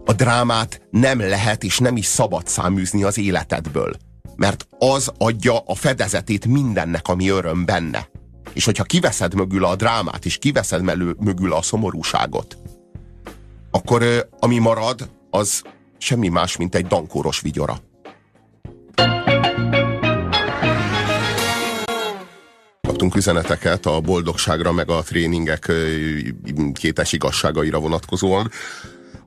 A drámát nem lehet és nem is szabad száműzni az életedből, mert az adja a fedezetét mindennek, ami öröm benne. És hogyha kiveszed mögül a drámát, és kiveszed mögül a szomorúságot, akkor ami marad, az semmi más, mint egy dankóros vigyora. Kaptunk üzeneteket a boldogságra, meg a tréningek kétes igazságaira vonatkozóan.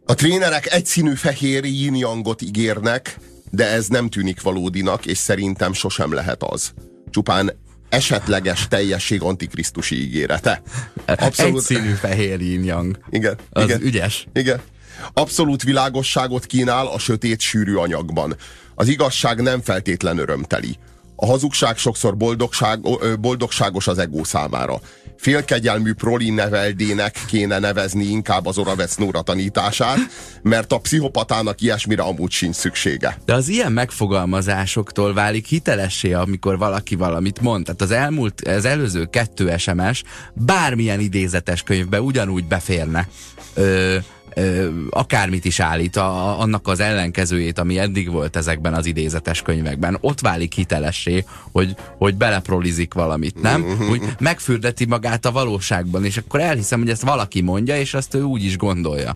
A trénerek egyszínű fehér yin ígérnek, de ez nem tűnik valódinak, és szerintem sosem lehet az. Csupán esetleges teljesség antikrisztusi ígérete. Abszolút... Egyszínű fehér yin Igen. Az igen, ügyes. Igen. Abszolút világosságot kínál a sötét sűrű anyagban. Az igazság nem feltétlen örömteli. A hazugság sokszor boldogság, boldogságos az ego számára. Félkegyelmű proli neveldének kéne nevezni inkább az Oravec Nóra tanítását, mert a pszichopatának ilyesmire amúgy sincs szüksége. De az ilyen megfogalmazásoktól válik hitelessé, amikor valaki valamit mond. Tehát az elmúlt, az előző kettő SMS bármilyen idézetes könyvbe ugyanúgy beférne. Ö, akármit is állít, a, annak az ellenkezőjét, ami eddig volt ezekben az idézetes könyvekben. Ott válik hitelessé, hogy, hogy beleprolizik valamit, nem? Mhm. Úgy megfürdeti magát a valóságban, és akkor elhiszem, hogy ezt valaki mondja, és azt ő úgy is gondolja.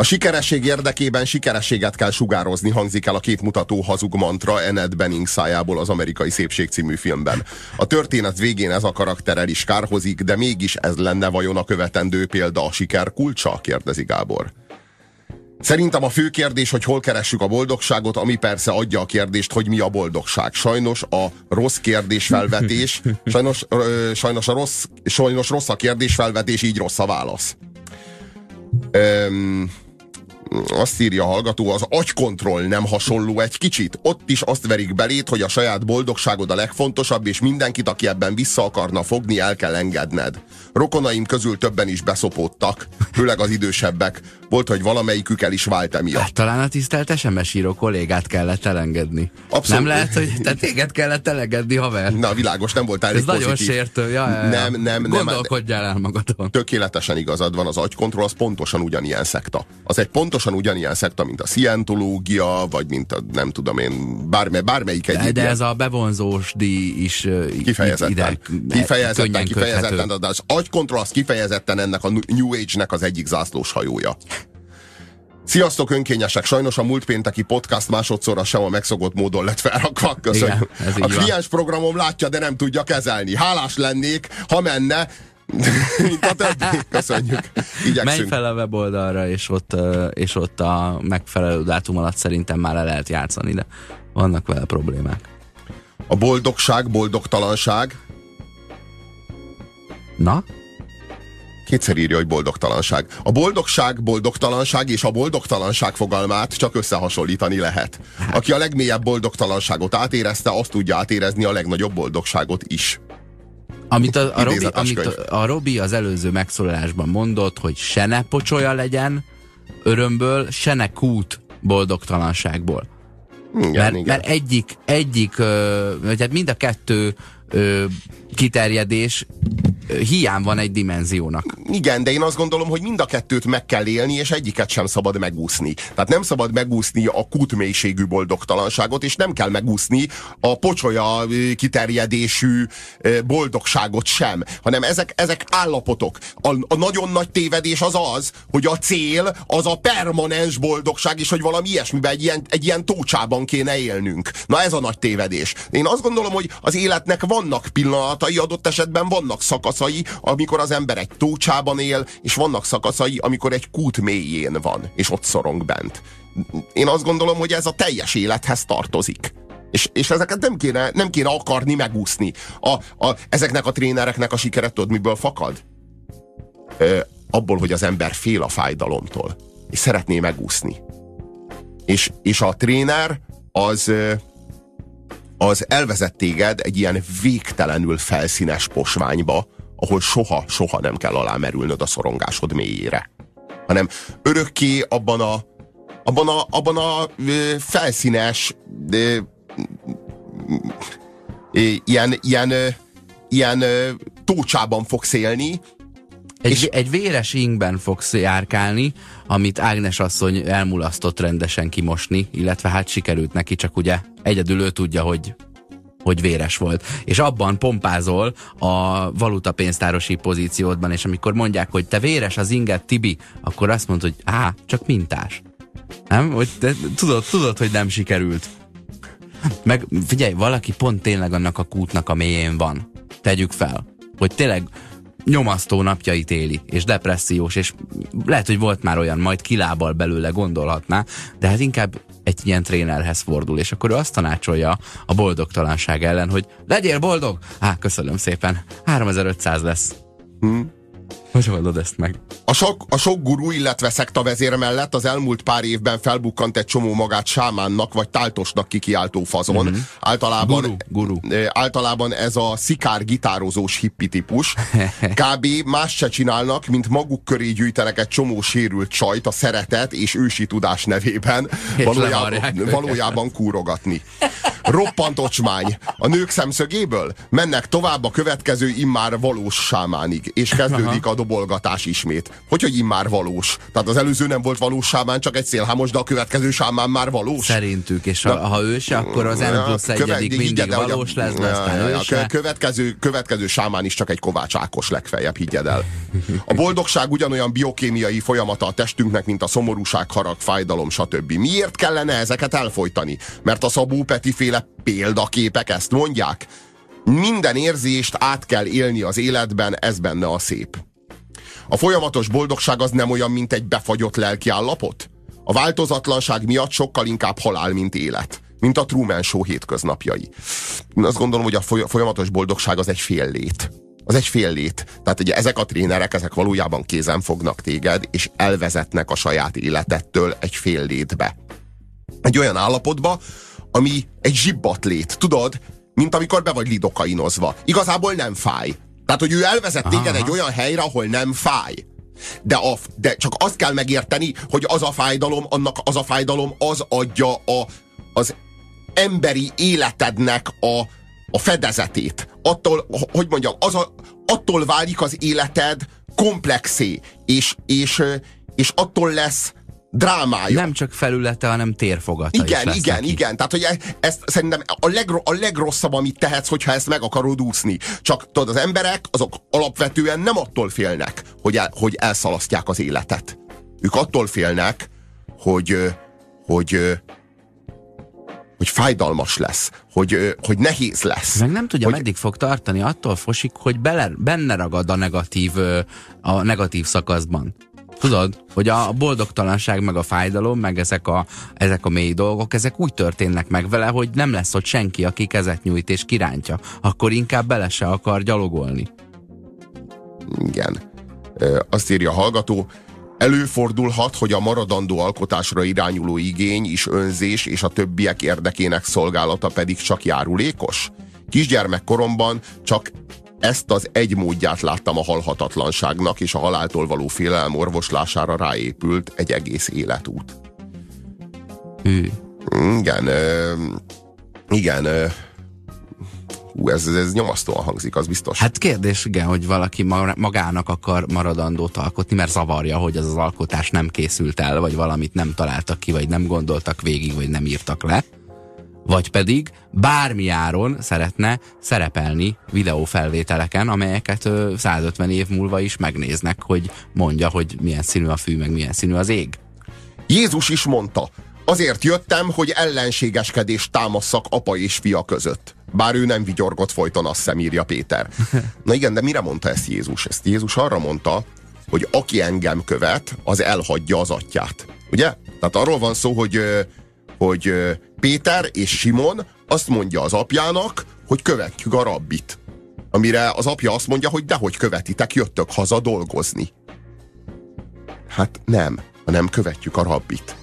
A sikeresség érdekében sikerességet kell sugározni, hangzik el a képmutató hazug mantra Annette Bening szájából az Amerikai Szépség című filmben. A történet végén ez a karakter el is kárhozik, de mégis ez lenne vajon a követendő példa a siker kulcsa? kérdezi Gábor. Szerintem a fő kérdés, hogy hol keressük a boldogságot, ami persze adja a kérdést, hogy mi a boldogság. Sajnos a rossz kérdésfelvetés, sajnos, ö, sajnos, a rossz, sajnos rossz a kérdésfelvetés, így rossz a válasz. Öm, azt írja a hallgató, az agykontroll nem hasonló egy kicsit. Ott is azt verik belét, hogy a saját boldogságod a legfontosabb, és mindenkit, aki ebben vissza akarna fogni, el kell engedned. Rokonaim közül többen is beszopódtak, főleg az idősebbek. Volt, hogy valamelyikük el is vált emiatt. Hát, talán a tisztelt SMS író kollégát kellett elengedni. Abszolút. Nem lehet, hogy te téged kellett elengedni, haver. Na, világos, nem voltál Ez egy nagyon pozitív. sértő. Ja, ja, ja. Nem, nem, nem. Gondolkodjál el magadon. Tökéletesen igazad van, az agykontroll az pontosan ugyanilyen szekta. Az egy pontosan ugyanilyen szekta, mint a szientológia, vagy mint a, nem tudom én, bármely, bármelyik De, egyik. de ilyen- ez a bevonzós díj is Kifejezetten. ide kifejezetten, kifejezetten, köthető. de az agykontroll az kifejezetten ennek a New Age-nek az egyik zászlós hajója. Sziasztok önkényesek! Sajnos a múlt pénteki podcast másodszorra sem a megszokott módon lett felrakva. Köszönjük. Igen, a kliens programom látja, de nem tudja kezelni. Hálás lennék, ha menne, mint a többi. Köszönjük. Menj Igyekszünk. fel a weboldalra, és ott, és ott a megfelelő dátum alatt szerintem már le lehet játszani, de vannak vele problémák. A boldogság, boldogtalanság. Na? Kétszer írja, hogy boldogtalanság. A boldogság, boldogtalanság és a boldogtalanság fogalmát csak összehasonlítani lehet. Aki a legmélyebb boldogtalanságot átérezte, azt tudja átérezni a legnagyobb boldogságot is. Amit a, a, Robi, amit a, a Robi az előző megszólalásban mondott, hogy se ne pocsolya legyen örömből, se ne kút boldogtalanságból. Igen, mert, igen. mert egyik, egyik ö, vagy hát mind a kettő ö, kiterjedés hiány van egy dimenziónak. Igen, de én azt gondolom, hogy mind a kettőt meg kell élni, és egyiket sem szabad megúszni. Tehát nem szabad megúszni a kútmélységű boldogtalanságot, és nem kell megúszni a pocsolya kiterjedésű boldogságot sem, hanem ezek, ezek állapotok. A, a nagyon nagy tévedés az az, hogy a cél az a permanens boldogság, és hogy valami ilyesmiben egy ilyen, egy ilyen tócsában kéne élnünk. Na ez a nagy tévedés. Én azt gondolom, hogy az életnek vannak pillanatai, adott esetben vannak szakaszai, amikor az ember egy tócsában él, és vannak szakaszai, amikor egy kút mélyén van, és ott szorong bent. Én azt gondolom, hogy ez a teljes élethez tartozik. És, és ezeket nem kéne, nem kéne akarni megúszni. A, a, ezeknek a trénereknek a sikere tudod, miből fakad? Ö, abból, hogy az ember fél a fájdalomtól, és szeretné megúszni. És, és a tréner az, az elvezet téged egy ilyen végtelenül felszínes posványba, ahol soha, soha nem kell alámerülnöd a szorongásod mélyére. Hanem örökké abban a, abban a, abban a ö, felszínes ö, ö, ilyen, ilyen, ö, ilyen ö, tócsában fogsz élni, Egy, És- egy véres ingben fogsz járkálni, amit Ágnes asszony elmulasztott rendesen kimosni, illetve hát sikerült neki, csak ugye egyedül ő tudja, hogy hogy véres volt. És abban pompázol a valutapénztárosi pozíciódban, és amikor mondják, hogy te véres az inget, Tibi, akkor azt mondod, hogy á, csak mintás. Nem? Hogy te tudod, tudod, hogy nem sikerült. Meg figyelj, valaki pont tényleg annak a kútnak a mélyén van. Tegyük fel. Hogy tényleg nyomasztó napjait éli, és depressziós, és lehet, hogy volt már olyan, majd kilábal belőle gondolhatná, de hát inkább egy ilyen trénerhez fordul, és akkor ő azt tanácsolja a boldogtalanság ellen, hogy legyél boldog! Á, köszönöm szépen, 3500 lesz. Hm. Hogy oldod ezt meg? A sok, a sok gurú, illetve szekta vezér mellett az elmúlt pár évben felbukkant egy csomó magát sámánnak vagy táltosnak kikiáltó fazon. Mm-hmm. Általában, Guru, guru. általában ez a szikár gitározós hippi típus. Kb. más se csinálnak, mint maguk köré gyűjtenek egy csomó sérült csajt a szeretet és ősi tudás nevében. És Valójában, valójában kúrogatni. Roppant ocsmány. A nők szemszögéből mennek tovább a következő immár valós sámánig, és kezdődik a dobolgatás ismét. Hogy, hogy immár valós? Tehát az előző nem volt valós sámán, csak egy szélhámos, de a következő sámán már valós? Szerintük, és ha, ha ő se, akkor az N plusz egyedik mindig valós lesz, de aztán ő se. Következő, következő sámán is csak egy Kovács Ákos legfeljebb, higgyed el. A boldogság ugyanolyan biokémiai folyamata a testünknek, mint a szomorúság, harag, fájdalom, stb. Miért kellene ezeket elfolytani? Mert a Szabó Peti féle példaképek ezt mondják? Minden érzést át kell élni az életben, ez benne a szép. A folyamatos boldogság az nem olyan, mint egy befagyott lelkiállapot? A változatlanság miatt sokkal inkább halál, mint élet. Mint a Truman Show hétköznapjai. Én azt gondolom, hogy a folyamatos boldogság az egy fél lét. Az egy fél lét. Tehát ugye ezek a trénerek, ezek valójában kézen fognak téged, és elvezetnek a saját életettől egy fél létbe. Egy olyan állapotba, ami egy zsibbat lét. Tudod, mint amikor be vagy lidokainozva. Igazából nem fáj. Tehát, hogy ő elvezet téged Aha. egy olyan helyre, ahol nem fáj. De, a, de csak azt kell megérteni, hogy az a fájdalom, annak az a fájdalom az adja a, az emberi életednek a, a fedezetét. Attól, hogy mondjam, az a, attól válik az életed komplexé, és, és, és attól lesz drámája. Nem csak felülete, hanem térfogata Igen, is igen, neki. igen. Tehát, hogy e- ezt szerintem a, legro, a legrosszabb, amit tehetsz, hogyha ezt meg akarod úszni. Csak tudod, az emberek azok alapvetően nem attól félnek, hogy, el, hogy elszalasztják az életet. Ők attól félnek, hogy, hogy, hogy fájdalmas lesz, hogy, hogy nehéz lesz. Meg nem tudja, hogy... meddig fog tartani, attól fosik, hogy bele, benne ragad a negatív, a negatív szakaszban. Tudod, hogy a boldogtalanság, meg a fájdalom, meg ezek a, ezek a mély dolgok, ezek úgy történnek meg vele, hogy nem lesz ott senki, aki kezet nyújt és kirántja. Akkor inkább bele se akar gyalogolni. Igen. Azt írja a hallgató, Előfordulhat, hogy a maradandó alkotásra irányuló igény is önzés és a többiek érdekének szolgálata pedig csak járulékos? Kisgyermekkoromban csak ezt az egy módját láttam a halhatatlanságnak, és a haláltól való félelem orvoslására ráépült egy egész életút. Hű. Igen, ö, igen, ö, Hú, ez, ez nyomasztóan hangzik, az biztos. Hát kérdés, igen, hogy valaki magának akar maradandót alkotni, mert zavarja, hogy az az alkotás nem készült el, vagy valamit nem találtak ki, vagy nem gondoltak végig, vagy nem írtak le vagy pedig bármi áron szeretne szerepelni videófelvételeken, amelyeket 150 év múlva is megnéznek, hogy mondja, hogy milyen színű a fű, meg milyen színű az ég. Jézus is mondta, azért jöttem, hogy ellenségeskedést támasszak apa és fia között. Bár ő nem vigyorgott folyton, azt szem írja Péter. Na igen, de mire mondta ezt Jézus? Ezt Jézus arra mondta, hogy aki engem követ, az elhagyja az atyát. Ugye? Tehát arról van szó, hogy hogy Péter és Simon azt mondja az apjának, hogy követjük a rabbit. Amire az apja azt mondja, hogy dehogy követitek, jöttök haza dolgozni. Hát nem, nem követjük a rabbit.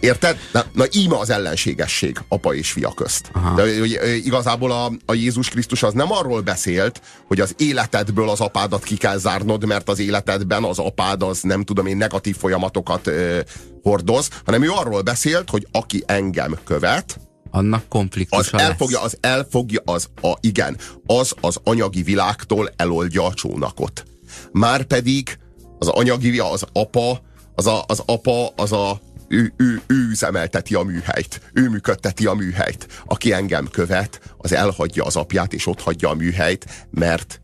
Érted? Na, na íme az ellenségesség apa és fia közt. Aha. De hogy, igazából a, a Jézus Krisztus az nem arról beszélt, hogy az életedből az apádat ki kell zárnod, mert az életedben az apád az nem tudom én negatív folyamatokat ö, hordoz, hanem ő arról beszélt, hogy aki engem követ, annak konfliktus az elfogja, az elfogja, az a, igen, az az anyagi világtól eloldja a csónakot. Márpedig az anyagi, az apa, az a, az apa, az a ő, ő, ő üzemelteti a műhelyt, ő működteti a műhelyt. Aki engem követ, az elhagyja az apját, és ott hagyja a műhelyt, mert,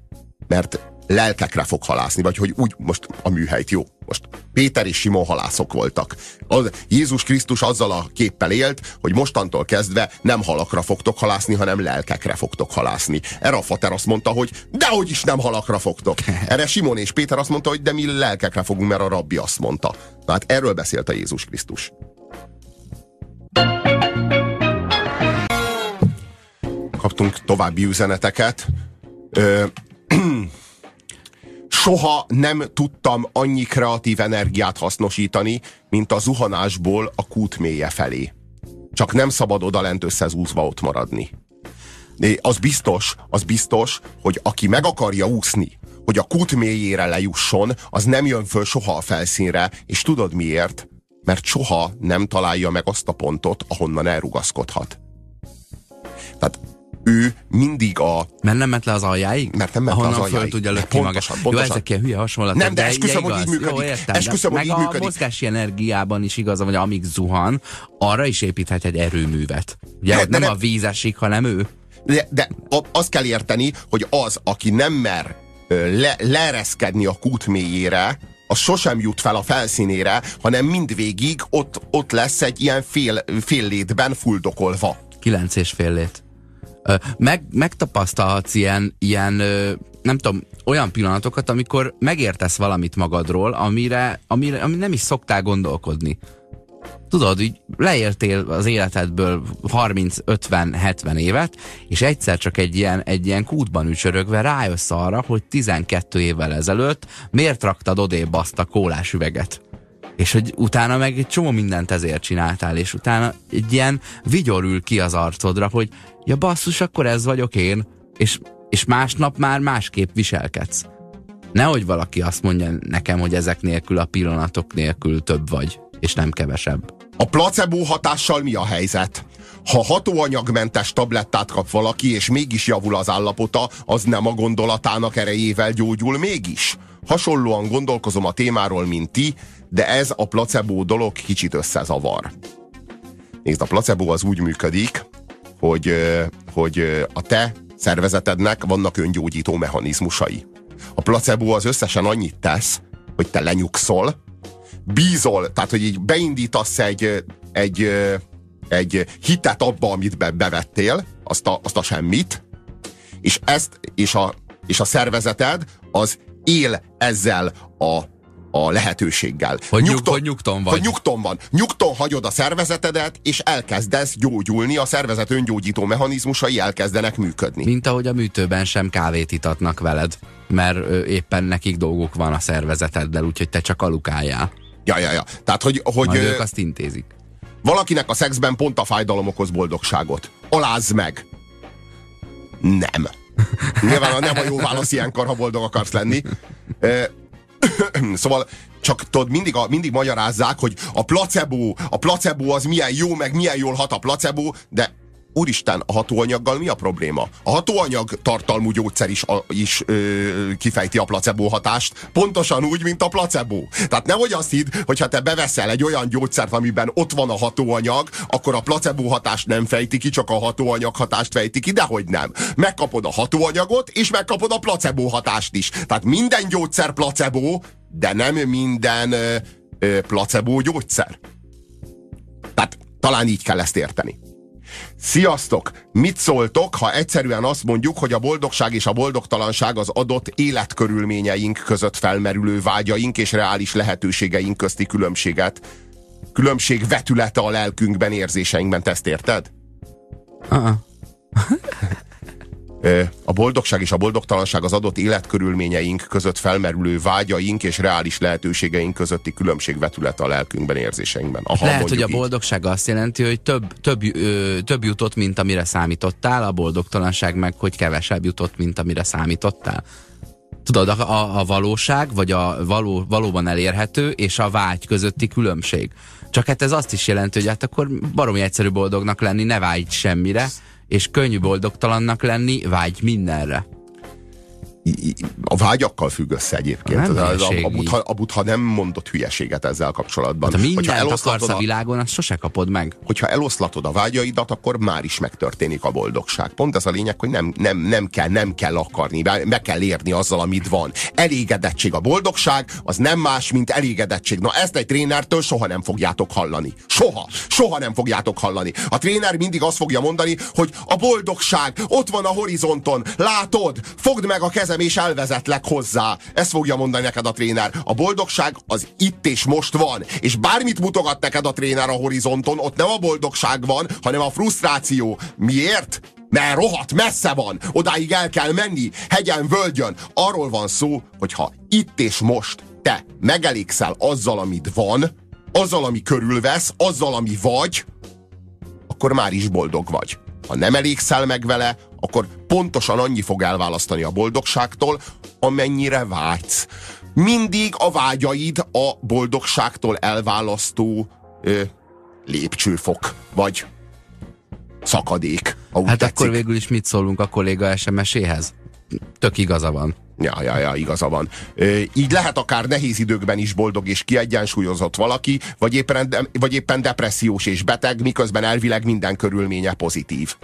mert lelkekre fog halászni, vagy hogy úgy most a műhelyt jó. Most Péter és Simon halászok voltak. Az, Jézus Krisztus azzal a képpel élt, hogy mostantól kezdve nem halakra fogtok halászni, hanem lelkekre fogtok halászni. Erre a fater azt mondta, hogy dehogy is nem halakra fogtok. Erre Simon és Péter azt mondta, hogy de mi lelkekre fogunk, mert a rabbi azt mondta. Na hát erről beszélt a Jézus Krisztus. Kaptunk további üzeneteket. Ö, soha nem tudtam annyi kreatív energiát hasznosítani, mint a zuhanásból a kút mélye felé. Csak nem szabad odalent összezúzva ott maradni. De az biztos, az biztos, hogy aki meg akarja úszni, hogy a kút mélyére lejusson, az nem jön föl soha a felszínre, és tudod miért? Mert soha nem találja meg azt a pontot, ahonnan elrugaszkodhat. Tehát ő mindig a... Mert nem ment le az aljáig? Mert nem ment le az Ahonnan föl aljáig. tudja De lökni magát. Jó, ezek ilyen hülye hasonlatok. Nem, de esküszöm, hogy így működik. Jó, értem, Esküszöm, de hogy így a működik. mozgási energiában is igaz, hogy amíg zuhan, arra is építhet egy erőművet. Ugye De- de nem nem- a víz esik, hanem ő. De, de a- azt kell érteni, hogy az, aki nem mer le, leereszkedni a kút mélyére, az sosem jut fel a felszínére, hanem mindvégig ott, ott lesz egy ilyen fél, fél létben fuldokolva. Kilenc és fél lét. Meg, megtapasztalhatsz ilyen, ilyen nem tudom, olyan pillanatokat, amikor megértesz valamit magadról, amire, amire ami nem is szoktál gondolkodni. Tudod, így leértél az életedből 30-50-70 évet, és egyszer csak egy ilyen, egy ilyen kútban ücsörögve rájössz arra, hogy 12 évvel ezelőtt miért raktad odébb azt a kólás üveget. És hogy utána meg egy csomó mindent ezért csináltál, és utána egy ilyen vigyor ül ki az arcodra, hogy ja basszus, akkor ez vagyok én, és, és másnap már másképp viselkedsz. Nehogy valaki azt mondja nekem, hogy ezek nélkül, a pillanatok nélkül több vagy, és nem kevesebb. A placebo hatással mi a helyzet? Ha hatóanyagmentes tablettát kap valaki, és mégis javul az állapota, az nem a gondolatának erejével gyógyul mégis? Hasonlóan gondolkozom a témáról, mint ti, de ez a placebo dolog kicsit összezavar. Nézd, a placebo az úgy működik, hogy, hogy a te szervezetednek vannak öngyógyító mechanizmusai. A placebo az összesen annyit tesz, hogy te lenyugszol, bízol, tehát hogy így beindítasz egy, egy, egy hitet abba, amit be, bevettél, azt a, azt a semmit, és ezt, és a, és a szervezeted az él ezzel a, a lehetőséggel. Hogy nyug- hogy nyugton vagy. Hogy nyugton van. Nyugton hagyod a szervezetedet, és elkezdesz gyógyulni, a szervezet öngyógyító mechanizmusai elkezdenek működni. Mint ahogy a műtőben sem kávét itatnak veled, mert éppen nekik dolguk van a szervezeteddel, úgyhogy te csak alukáljál. Ja, ja, ja. Tehát, hogy, hogy Majd ők azt intézik. Valakinek a szexben pont a fájdalom okoz boldogságot. Alázz meg! Nem. Nyilván nem a jó válasz ilyenkor, ha boldog akarsz lenni. Szóval csak tudod, mindig, a, mindig magyarázzák, hogy a placebo, a placebo az milyen jó, meg milyen jól hat a placebo, de úristen, a hatóanyaggal mi a probléma? A hatóanyag tartalmú gyógyszer is, a, is ö, kifejti a placebo hatást, pontosan úgy, mint a placebo. Tehát nehogy azt hidd, hogyha te beveszel egy olyan gyógyszert, amiben ott van a hatóanyag, akkor a placebo hatást nem fejti ki, csak a hatóanyag hatást fejti ki, dehogy nem. Megkapod a hatóanyagot, és megkapod a placebo hatást is. Tehát minden gyógyszer placebo, de nem minden ö, ö, placebo gyógyszer. Tehát talán így kell ezt érteni. Sziasztok! Mit szóltok, ha egyszerűen azt mondjuk, hogy a boldogság és a boldogtalanság az adott életkörülményeink között felmerülő vágyaink és reális lehetőségeink közti különbséget, különbség vetülete a lelkünkben, érzéseinkben. Te ezt érted? Uh-uh. A boldogság és a boldogtalanság az adott életkörülményeink között felmerülő vágyaink és reális lehetőségeink közötti különbség vetülete a lelkünkben, érzéseinkben. Aha, Lehet, hogy a így. boldogság azt jelenti, hogy több, több, ö, több jutott, mint amire számítottál, a boldogtalanság meg, hogy kevesebb jutott, mint amire számítottál. Tudod, a, a, a valóság, vagy a való, valóban elérhető, és a vágy közötti különbség. Csak hát ez azt is jelenti, hogy hát akkor baromi egyszerű boldognak lenni, ne vágy semmire, és könnyű boldogtalannak lenni, vágy mindenre. A vágyakkal függ össze egyébként. Nem a, a, butha, a butha nem mondott hülyeséget ezzel kapcsolatban. Hát, ha mindent akarsz a világon, azt sose kapod meg. hogyha eloszlatod a vágyaidat, akkor már is megtörténik a boldogság. Pont ez a lényeg, hogy nem, nem, nem kell, nem kell akarni, meg kell érni azzal, amit van. Elégedettség a boldogság, az nem más, mint elégedettség. Na ezt egy trénertől soha nem fogjátok hallani. Soha. Soha nem fogjátok hallani. A tréner mindig azt fogja mondani, hogy a boldogság ott van a horizonton. Látod? Fogd meg a kezem és elvezetlek hozzá. Ezt fogja mondani neked a tréner. A boldogság az itt és most van. És bármit mutogat neked a tréner a horizonton, ott nem a boldogság van, hanem a frusztráció. Miért? Mert rohadt messze van, odáig el kell menni, hegyen, völgyön. Arról van szó, hogy ha itt és most te megelégszel azzal, amit van, azzal, ami körülvesz, azzal, ami vagy, akkor már is boldog vagy. Ha nem elégszel meg vele, akkor pontosan annyi fog elválasztani a boldogságtól, amennyire vágysz. Mindig a vágyaid a boldogságtól elválasztó ö, lépcsőfok, vagy szakadék. Hát tetszik. akkor végül is mit szólunk a kolléga SMS-éhez? Tök igaza van. Ja, ja, ja, igaza van. Ö, így lehet akár nehéz időkben is boldog és kiegyensúlyozott valaki, vagy éppen, vagy éppen depressziós és beteg, miközben elvileg minden körülménye pozitív.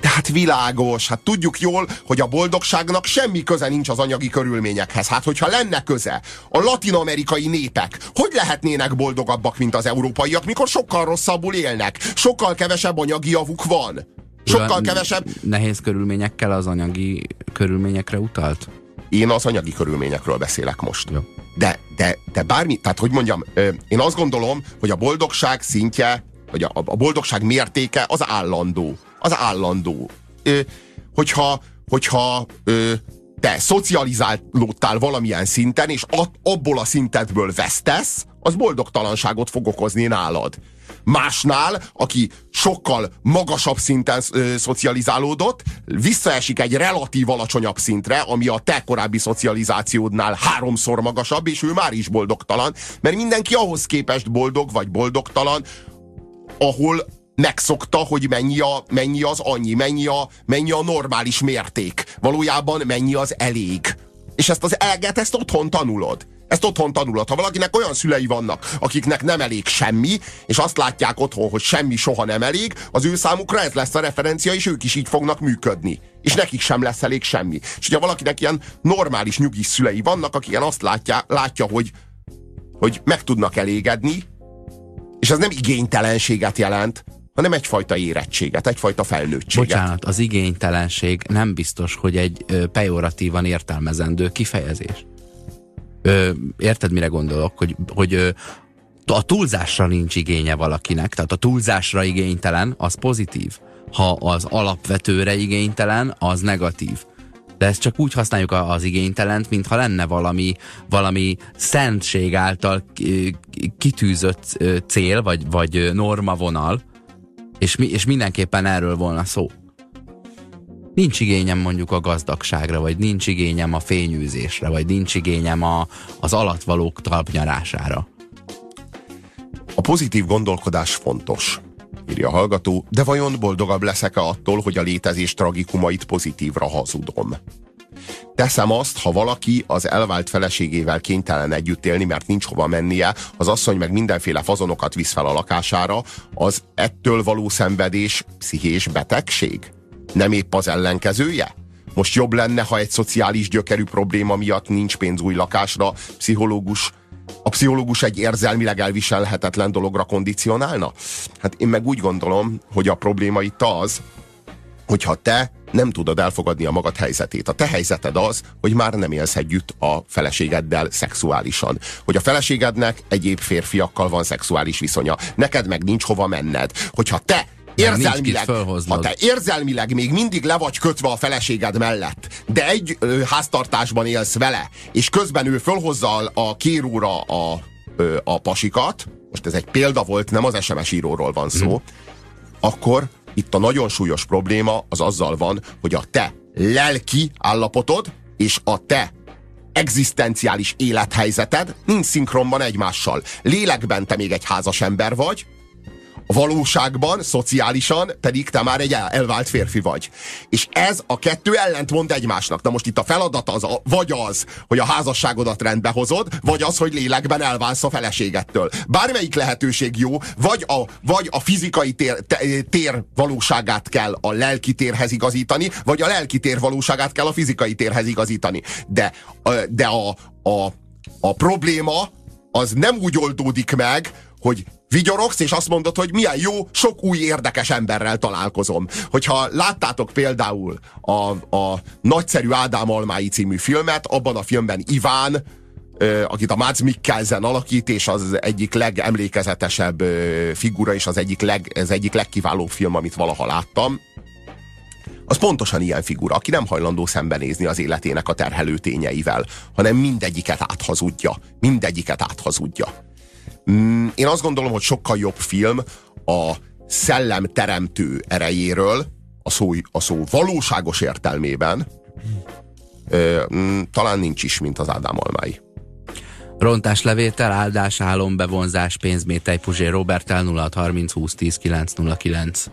Tehát világos, hát tudjuk jól, hogy a boldogságnak semmi köze nincs az anyagi körülményekhez. Hát, hogyha lenne köze, a latinamerikai népek hogy lehetnének boldogabbak, mint az európaiak, mikor sokkal rosszabbul élnek, sokkal kevesebb anyagi javuk van, sokkal kevesebb... Nehéz körülményekkel az anyagi körülményekre utalt? Én az anyagi körülményekről beszélek most. Jó. De, de, de bármi, tehát hogy mondjam, én azt gondolom, hogy a boldogság szintje, vagy a, a boldogság mértéke az állandó. Az állandó. Ö, hogyha, hogyha ö, te szocializálódtál valamilyen szinten, és at, abból a szintedből vesztesz, az boldogtalanságot fog okozni nálad. Másnál, aki sokkal magasabb szinten ö, szocializálódott, visszaesik egy relatív alacsonyabb szintre, ami a te korábbi szocializációdnál háromszor magasabb, és ő már is boldogtalan, mert mindenki ahhoz képest boldog vagy boldogtalan, ahol megszokta, hogy mennyi, a, mennyi az annyi, mennyi a, mennyi a normális mérték. Valójában mennyi az elég. És ezt az eleget, ezt otthon tanulod. Ezt otthon tanulod. Ha valakinek olyan szülei vannak, akiknek nem elég semmi, és azt látják otthon, hogy semmi soha nem elég, az ő számukra ez lesz a referencia, és ők is így fognak működni. És nekik sem lesz elég semmi. És hogyha valakinek ilyen normális, nyugis szülei vannak, akik ilyen azt látja, látja hogy, hogy meg tudnak elégedni, és ez nem igénytelenséget jelent, hanem egyfajta érettséget, egyfajta felnőttséget. Bocsánat, az igénytelenség nem biztos, hogy egy ö, pejoratívan értelmezendő kifejezés. Ö, érted, mire gondolok? Hogy, hogy ö, a túlzásra nincs igénye valakinek, tehát a túlzásra igénytelen, az pozitív. Ha az alapvetőre igénytelen, az negatív. De ezt csak úgy használjuk az igénytelent, mintha lenne valami, valami szentség által ki- kitűzött cél, vagy, vagy normavonal, és, mi, és mindenképpen erről volna szó. Nincs igényem mondjuk a gazdagságra, vagy nincs igényem a fényűzésre, vagy nincs igényem a, az alatvalók talpnyarására. A pozitív gondolkodás fontos, írja a hallgató, de vajon boldogabb leszek-e attól, hogy a létezés tragikumait pozitívra hazudom? Teszem azt, ha valaki az elvált feleségével kénytelen együtt élni, mert nincs hova mennie, az asszony meg mindenféle fazonokat visz fel a lakására, az ettől való szenvedés pszichés betegség? Nem épp az ellenkezője? Most jobb lenne, ha egy szociális gyökerű probléma miatt nincs pénz új lakásra, pszichológus a pszichológus egy érzelmileg elviselhetetlen dologra kondicionálna? Hát én meg úgy gondolom, hogy a probléma itt az, hogyha te nem tudod elfogadni a magad helyzetét. A te helyzeted az, hogy már nem élsz együtt a feleségeddel szexuálisan. Hogy a feleségednek egyéb férfiakkal van szexuális viszonya. Neked meg nincs hova menned. Hogyha te érzelmileg, ha te érzelmileg még mindig le vagy kötve a feleséged mellett, de egy ö, háztartásban élsz vele, és közben ő fölhozza a, kéróra a, ö, a pasikat, most ez egy példa volt, nem az SMS íróról van szó, Mhm. akkor itt a nagyon súlyos probléma az azzal van, hogy a te lelki állapotod és a te egzisztenciális élethelyzeted nincs szinkronban egymással. Lélekben te még egy házas ember vagy, valóságban, szociálisan pedig te már egy el- elvált férfi vagy. És ez a kettő ellentmond egymásnak. Na most itt a feladat az, a, vagy az, hogy a házasságodat rendbe hozod, vagy az, hogy lélekben elválsz a feleségettől. Bármelyik lehetőség jó, vagy a, vagy a fizikai tér, tér valóságát kell a lelki térhez igazítani, vagy a lelki tér valóságát kell a fizikai térhez igazítani. De, de a, a, a probléma az nem úgy oldódik meg, hogy vigyorogsz, és azt mondod, hogy milyen jó, sok új érdekes emberrel találkozom. Hogyha láttátok például a, a nagyszerű Ádám Almái című filmet, abban a filmben Iván, akit a Mads Mikkelsen alakít, és az egyik legemlékezetesebb figura, és az egyik, leg, ez egyik legkiválóbb film, amit valaha láttam, az pontosan ilyen figura, aki nem hajlandó szembenézni az életének a terhelő tényeivel, hanem mindegyiket áthazudja. Mindegyiket áthazudja. Mm, Én azt gondolom, hogy sokkal jobb film a szellem teremtő erejéről, a szó, a szó valóságos értelmében, ö, mm, talán nincs is, mint az Ádám Almái. Rontáslevétel, áldás, álom, bevonzás, pénzmétej, Puzsé, Robert el 0630 20 10 909.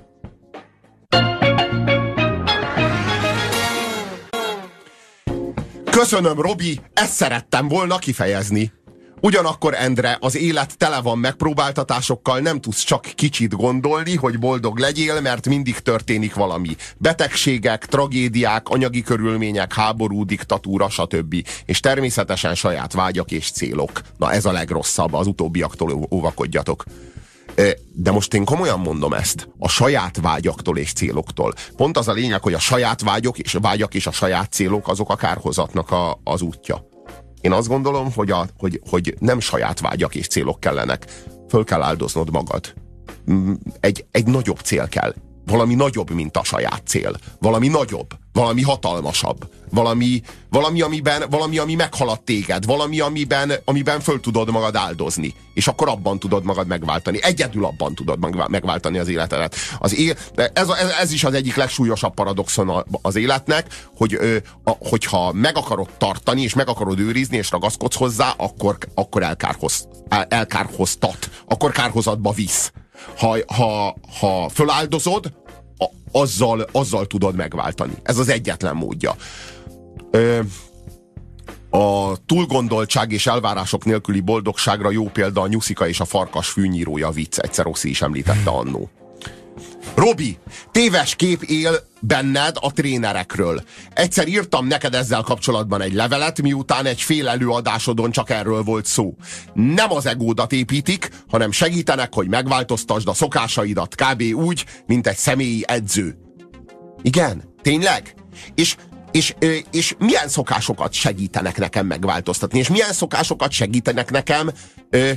Köszönöm, Robi, ezt szerettem volna kifejezni. Ugyanakkor, Endre, az élet tele van megpróbáltatásokkal, nem tudsz csak kicsit gondolni, hogy boldog legyél, mert mindig történik valami. Betegségek, tragédiák, anyagi körülmények, háború, diktatúra, stb. És természetesen saját vágyak és célok. Na ez a legrosszabb, az utóbbiaktól óvakodjatok. De most én komolyan mondom ezt, a saját vágyaktól és céloktól. Pont az a lényeg, hogy a saját vágyok és vágyak és a saját célok azok a kárhozatnak a, az útja. Én azt gondolom, hogy, a, hogy, hogy nem saját vágyak és célok kellenek. Föl kell áldoznod magad. Egy, egy nagyobb cél kell. Valami nagyobb, mint a saját cél. Valami nagyobb, valami hatalmasabb. Valami, valami, amiben, valami ami meghalad téged. Valami, amiben, amiben föl tudod magad áldozni. És akkor abban tudod magad megváltani. Egyedül abban tudod megváltani az életedet. Az é, ez, ez, ez is az egyik legsúlyosabb paradoxon az életnek, hogy ö, a, hogyha meg akarod tartani, és meg akarod őrizni, és ragaszkodsz hozzá, akkor, akkor elkárhoz, el, elkárhoztat. Akkor kárhozatba visz ha, ha, ha föláldozod, a, azzal, azzal tudod megváltani. Ez az egyetlen módja. Ö, a túlgondoltság és elvárások nélküli boldogságra jó példa a Nyuszika és a farkas fűnyírója vicc. Egyszer Rossi is említette annó. Robi, téves kép él benned a trénerekről. Egyszer írtam neked ezzel kapcsolatban egy levelet, miután egy fél előadásodon csak erről volt szó. Nem az egódat építik, hanem segítenek, hogy megváltoztasd a szokásaidat kb. úgy, mint egy személyi edző. Igen? Tényleg? És és, és milyen szokásokat segítenek nekem megváltoztatni, és milyen szokásokat segítenek nekem ö,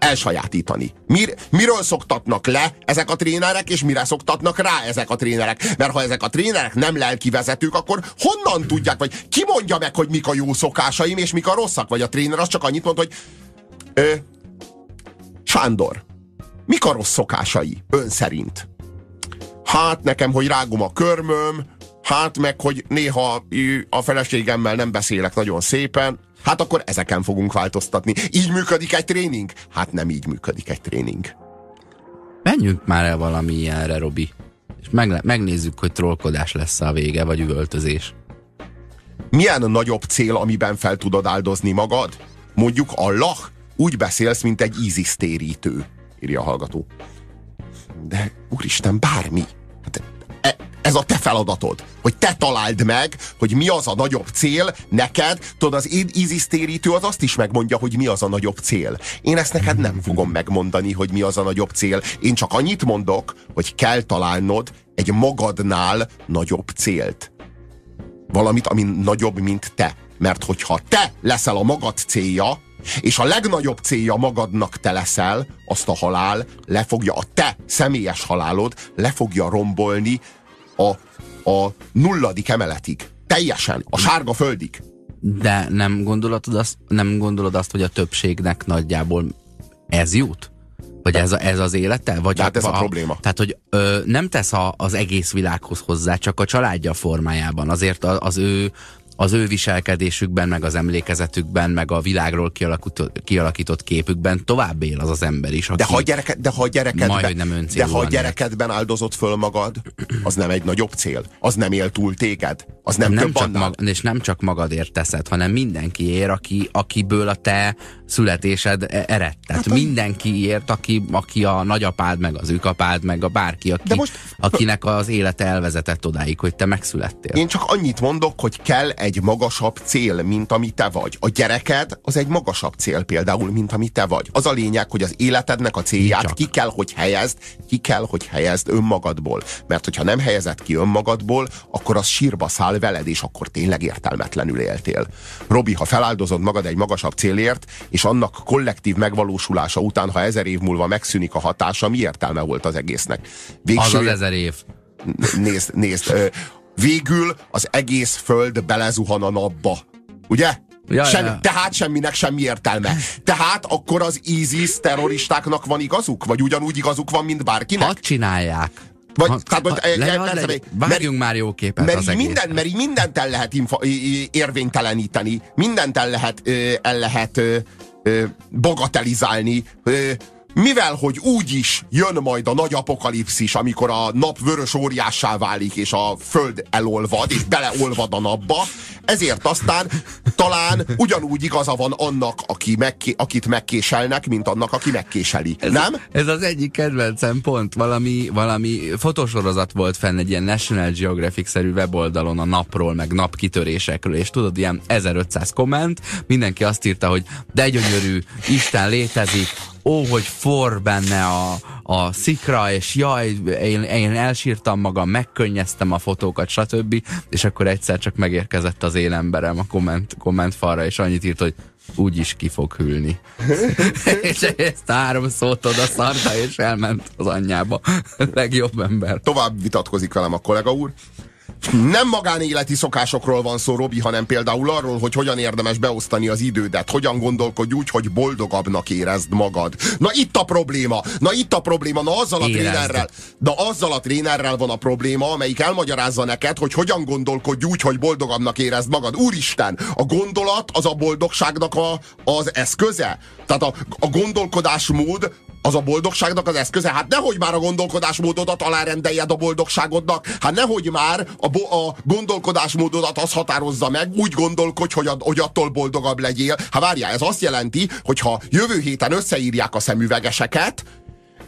elsajátítani. Mir, miről szoktatnak le ezek a trénerek, és mire szoktatnak rá ezek a trénerek? Mert ha ezek a trénerek nem lelkivezetők, akkor honnan tudják, vagy ki mondja meg, hogy mik a jó szokásaim, és mik a rosszak? Vagy a tréner az csak annyit mond, hogy ö, Sándor, mik a rossz szokásai ön szerint? Hát nekem, hogy rágom a körmöm, hát meg, hogy néha a feleségemmel nem beszélek nagyon szépen, Hát akkor ezeken fogunk változtatni. Így működik egy tréning? Hát nem így működik egy tréning. Menjünk már el valami ilyenre, Robi. És meg, megnézzük, hogy trollkodás lesz a vége, vagy üvöltözés. Milyen nagyobb cél, amiben fel tudod áldozni magad? Mondjuk Allah, úgy beszélsz, mint egy ízisztérítő, írja a hallgató. De úristen, bármi. Ez a te feladatod, hogy te találd meg, hogy mi az a nagyobb cél neked. Tudod, az ízisztérítő az azt is megmondja, hogy mi az a nagyobb cél. Én ezt neked nem fogom megmondani, hogy mi az a nagyobb cél. Én csak annyit mondok, hogy kell találnod egy magadnál nagyobb célt. Valamit, ami nagyobb, mint te. Mert hogyha te leszel a magad célja, és a legnagyobb célja magadnak te leszel, azt a halál le fogja, a te személyes halálod le fogja rombolni a, a nulladik emeletig. Teljesen, a sárga földig. De nem gondolod azt, nem gondolod azt, hogy a többségnek nagyjából ez jut? Vagy ez, a, ez az élete? Vagy hát ez a, a probléma. Tehát, hogy ö, nem tesz a, az egész világhoz hozzá, csak a családja formájában. Azért az, az ő az ő viselkedésükben, meg az emlékezetükben, meg a világról kialakított, kialakított képükben tovább él az az ember is. De ha gyereke, de ha gyerekedben, nem de ha gyerekedben áldozott föl magad, az nem egy nagyobb cél. Az nem él túl téged. Az nem, nem csak mag, És nem csak magadért teszed, hanem mindenkiért, aki, akiből a te születésed e- ered. Tehát hát mindenkiért, aki, aki a nagyapád, meg az őkapád, meg a bárki, aki, most, akinek az élete elvezetett odáig, hogy te megszülettél. Én csak annyit mondok, hogy kell egy egy magasabb cél, mint ami te vagy. A gyereked az egy magasabb cél például, mint ami te vagy. Az a lényeg, hogy az életednek a célját ki kell, hogy helyezd, ki kell, hogy helyezd önmagadból. Mert hogyha nem helyezed ki önmagadból, akkor az sírba száll veled, és akkor tényleg értelmetlenül éltél. Robi, ha feláldozod magad egy magasabb célért, és annak kollektív megvalósulása után, ha ezer év múlva megszűnik a hatása, mi értelme volt az egésznek? Végső... Az az ezer év. Nézd, nézd, végül az egész föld belezuhan a napba. Ugye? Ja, semmi, ja. Tehát semminek semmi értelme. Tehát akkor az ISIS terroristáknak van igazuk? Vagy ugyanúgy igazuk van, mint bárkinek? Hadd csinálják. Vagy, ha, tehát, ha, le, le, le, le, vágjunk már jó képet mert az minden, Mert így mindent el lehet infa, érvényteleníteni, mindent el lehet, el lehet bagatelizálni, mivel hogy úgy is jön majd a nagy apokalipszis, amikor a nap vörös óriássá válik, és a föld elolvad, és beleolvad a napba, ezért aztán talán ugyanúgy igaza van annak, aki megké, akit megkéselnek, mint annak, aki megkéseli. Ez, nem? Ez az egyik kedvencem pont. Valami, valami fotósorozat volt fenn egy ilyen National Geographic-szerű weboldalon a napról, meg napkitörésekről, és tudod, ilyen 1500 komment, mindenki azt írta, hogy de gyönyörű, Isten létezik, ó, hogy for benne a, a szikra, és jaj, én, én elsírtam magam, megkönnyeztem a fotókat, stb. És akkor egyszer csak megérkezett az én emberem a komment, komment falra, és annyit írt, hogy úgy is ki fog hűlni. és ezt három szót oda szarta, és elment az anyjába. Legjobb ember. Tovább vitatkozik velem a kollega úr. Nem magánéleti szokásokról van szó, Robi, hanem például arról, hogy hogyan érdemes beosztani az idődet, hogyan gondolkodj úgy, hogy boldogabbnak érezd magad. Na itt a probléma, na itt a probléma, na azzal a Érezd. trénerrel, de azzal a trénerrel van a probléma, amelyik elmagyarázza neked, hogy hogyan gondolkodj úgy, hogy boldogabbnak érezd magad. Úristen, a gondolat az a boldogságnak a, az eszköze. Tehát a, a gondolkodásmód az a boldogságnak az eszköze? Hát nehogy már a gondolkodásmódodat alárendeljed a boldogságodnak, hát nehogy már a, bo- a gondolkodásmódodat az határozza meg, úgy gondolkodj, hogy, a, hogy attól boldogabb legyél. Hát várjál, ez azt jelenti, hogy ha jövő héten összeírják a szemüvegeseket,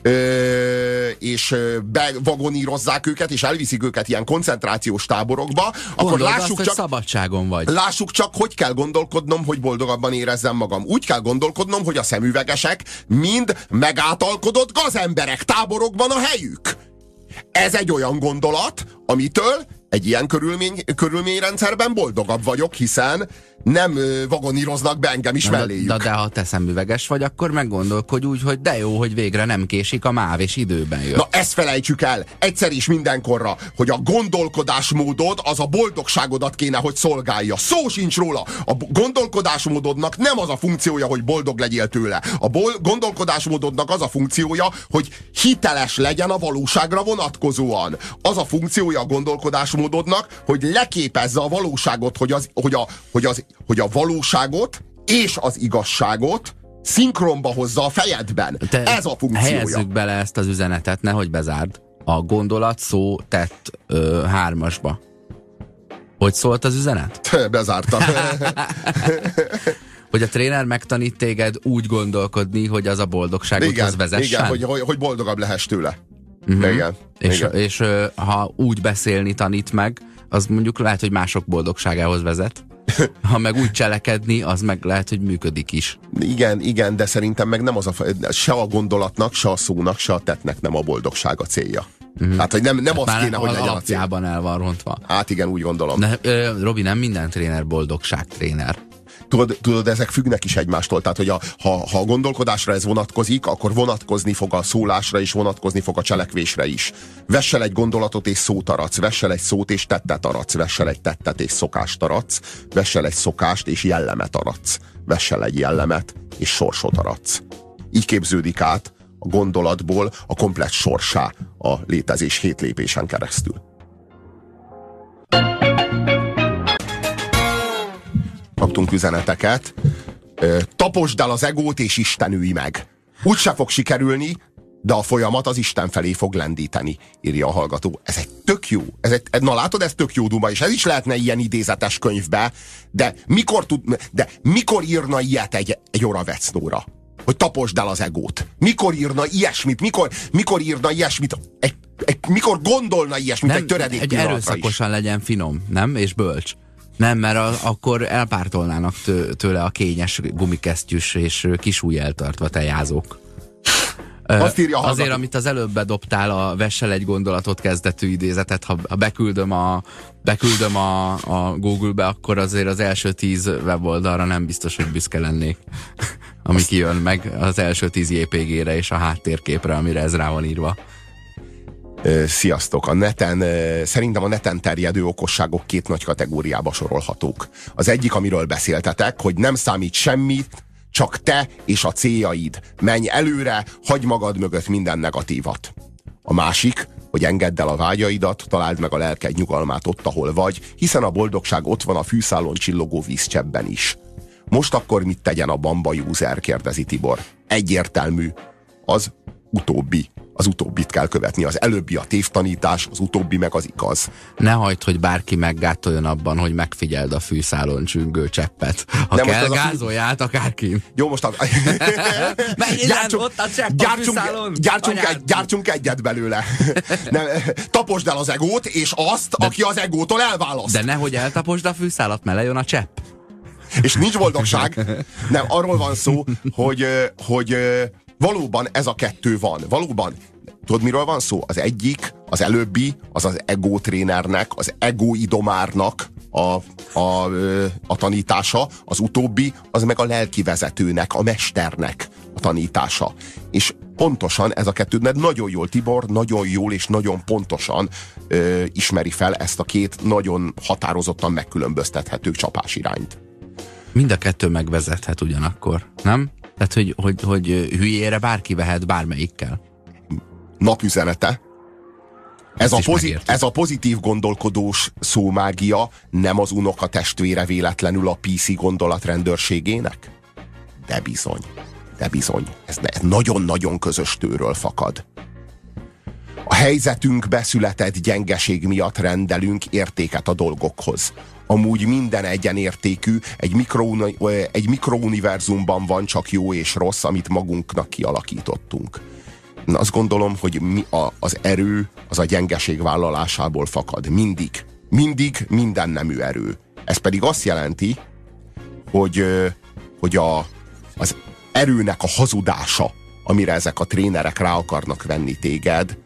Ö, és bevagonírozzák őket, és elviszik őket ilyen koncentrációs táborokba, akkor Gondold lássuk azt, csak, szabadságon vagy. Lássuk csak, hogy kell gondolkodnom, hogy boldogabban érezzem magam. Úgy kell gondolkodnom, hogy a szemüvegesek mind megátalkodott gazemberek táborokban a helyük. Ez egy olyan gondolat, amitől egy ilyen körülmény, körülményrendszerben boldogabb vagyok, hiszen nem ö, vagoníroznak be engem is Na, melléjük. de, de ha te szemüveges vagy, akkor meggondolkodj úgy, hogy de jó, hogy végre nem késik a máv, és időben jön. Na ezt felejtsük el, egyszer is mindenkorra, hogy a gondolkodásmódod az a boldogságodat kéne, hogy szolgálja. Szó sincs róla. A gondolkodásmódodnak nem az a funkciója, hogy boldog legyél tőle. A gondolkodásmódodnak az a funkciója, hogy hiteles legyen a valóságra vonatkozóan. Az a funkciója a gondolkodásmódodnak, hogy leképezze a valóságot, hogy, az, hogy, a, hogy, az, hogy a valóságot és az igazságot szinkronba hozza a fejedben. Te Ez a funkciója. Helyezzük bele ezt az üzenetet, nehogy bezárd. A gondolat szó tett ö, hármasba. Hogy szólt az üzenet? Bezártam. Hogy a tréner megtanít téged úgy gondolkodni, hogy az a boldogságodhoz vezessen? igen hogy, hogy, hogy boldogabb lehess tőle. Uh-huh. Igen. És, igen. és ha úgy beszélni tanít meg, az mondjuk lehet, hogy mások boldogságához vezet. Ha meg úgy cselekedni, az meg lehet, hogy működik is. igen, igen, de szerintem meg nem az a, se a gondolatnak, se a szónak, se a tettnek nem a boldogság a célja. Uh-huh. Hát, hogy nem, nem az Már kéne, hogy az legyen a cél. alapjában el van rontva. Hát igen, úgy gondolom. De, ö, Robi, nem minden tréner boldogság tréner. Tudod, tudod, ezek függnek is egymástól. Tehát, hogy a, ha, ha a gondolkodásra ez vonatkozik, akkor vonatkozni fog a szólásra és vonatkozni fog a cselekvésre is. Vessel egy gondolatot és szót aratsz, vessel egy szót és tettet aratsz, vessel egy tettet és szokást aratsz, vessel egy szokást és jellemet aratsz, vessel egy jellemet és sorsot aratsz. Így képződik át a gondolatból a komplett sorsá a létezés hét lépésen keresztül. Kaptunk üzeneteket. Taposd el az egót és istenülj meg. Úgy se fog sikerülni, de a folyamat az Isten felé fog lendíteni, írja a hallgató. Ez egy tök jó. Ez egy, na látod, ez tök jó duma, és ez is lehetne ilyen idézetes könyvbe, de mikor, tud, de mikor írna ilyet egy, egy oravecnóra? Hogy taposd el az egót. Mikor írna ilyesmit? Mikor, mikor írna ilyesmit? Egy, egy, mikor gondolna ilyesmit egy töredék egy pillanatra is? erőszakosan legyen finom, nem? És bölcs. Nem, mert a, akkor elpártolnának tő, tőle a kényes gumikesztyűs és kisúly eltartva tejázók. Azt írja Azért, hallgató. amit az előbb bedobtál a Vessel egy gondolatot kezdetű idézetet, ha, ha beküldöm, a, beküldöm a, a Google-be, akkor azért az első tíz weboldalra nem biztos, hogy büszke lennék. Ami kijön meg az első tíz JPG-re és a háttérképre, amire ez rá van írva. Sziasztok! A neten, szerintem a neten terjedő okosságok két nagy kategóriába sorolhatók. Az egyik, amiről beszéltetek, hogy nem számít semmit, csak te és a céljaid. Menj előre, hagy magad mögött minden negatívat. A másik, hogy engedd el a vágyaidat, találd meg a lelked nyugalmát ott, ahol vagy, hiszen a boldogság ott van a fűszálon csillogó vízcsebben is. Most akkor mit tegyen a Bamba user, kérdezi Tibor. Egyértelmű. az utóbbi. Az utóbbit kell követni. Az előbbi a tévtanítás, az utóbbi meg az igaz. Ne hagyd, hogy bárki meggátoljon abban, hogy megfigyeld a fűszálon csüngő cseppet. Ha De kell, gázolj át akárki. Jó, most a... gyártsunk, ott a csepp gyártsunk, a gyártsunk, egy, gyártsunk egyet belőle. Nem, taposd el az egót, és azt, De... aki az egótól elválaszt. De nehogy eltaposd a fűszálat, mert lejön a csepp. És nincs boldogság. Nem, arról van szó, hogy, hogy valóban ez a kettő van. Valóban Tudod, miről van szó? Az egyik, az előbbi, az az ego trénernek, az ego idomárnak a, a, a tanítása, az utóbbi, az meg a lelki vezetőnek, a mesternek a tanítása. És pontosan ez a kettő, de nagyon jól Tibor, nagyon jól és nagyon pontosan ö, ismeri fel ezt a két nagyon határozottan megkülönböztethető csapás irányt. Mind a kettő megvezethet ugyanakkor, nem? Tehát, hogy, hogy, hogy hülyére bárki vehet bármelyikkel. Napüzenete. Ez a, pozit, ez a pozitív gondolkodós szómágia nem az unoka testvére véletlenül a PC gondolatrendőrségének? De bizony, de bizony. Ez nagyon-nagyon közös tőről fakad. A helyzetünkbe született gyengeség miatt rendelünk értéket a dolgokhoz amúgy minden egyenértékű, egy, mikro, egy mikrouniverzumban van csak jó és rossz, amit magunknak kialakítottunk. Én azt gondolom, hogy mi a, az erő az a gyengeség vállalásából fakad. Mindig. Mindig minden nemű erő. Ez pedig azt jelenti, hogy, hogy a, az erőnek a hazudása, amire ezek a trénerek rá akarnak venni téged,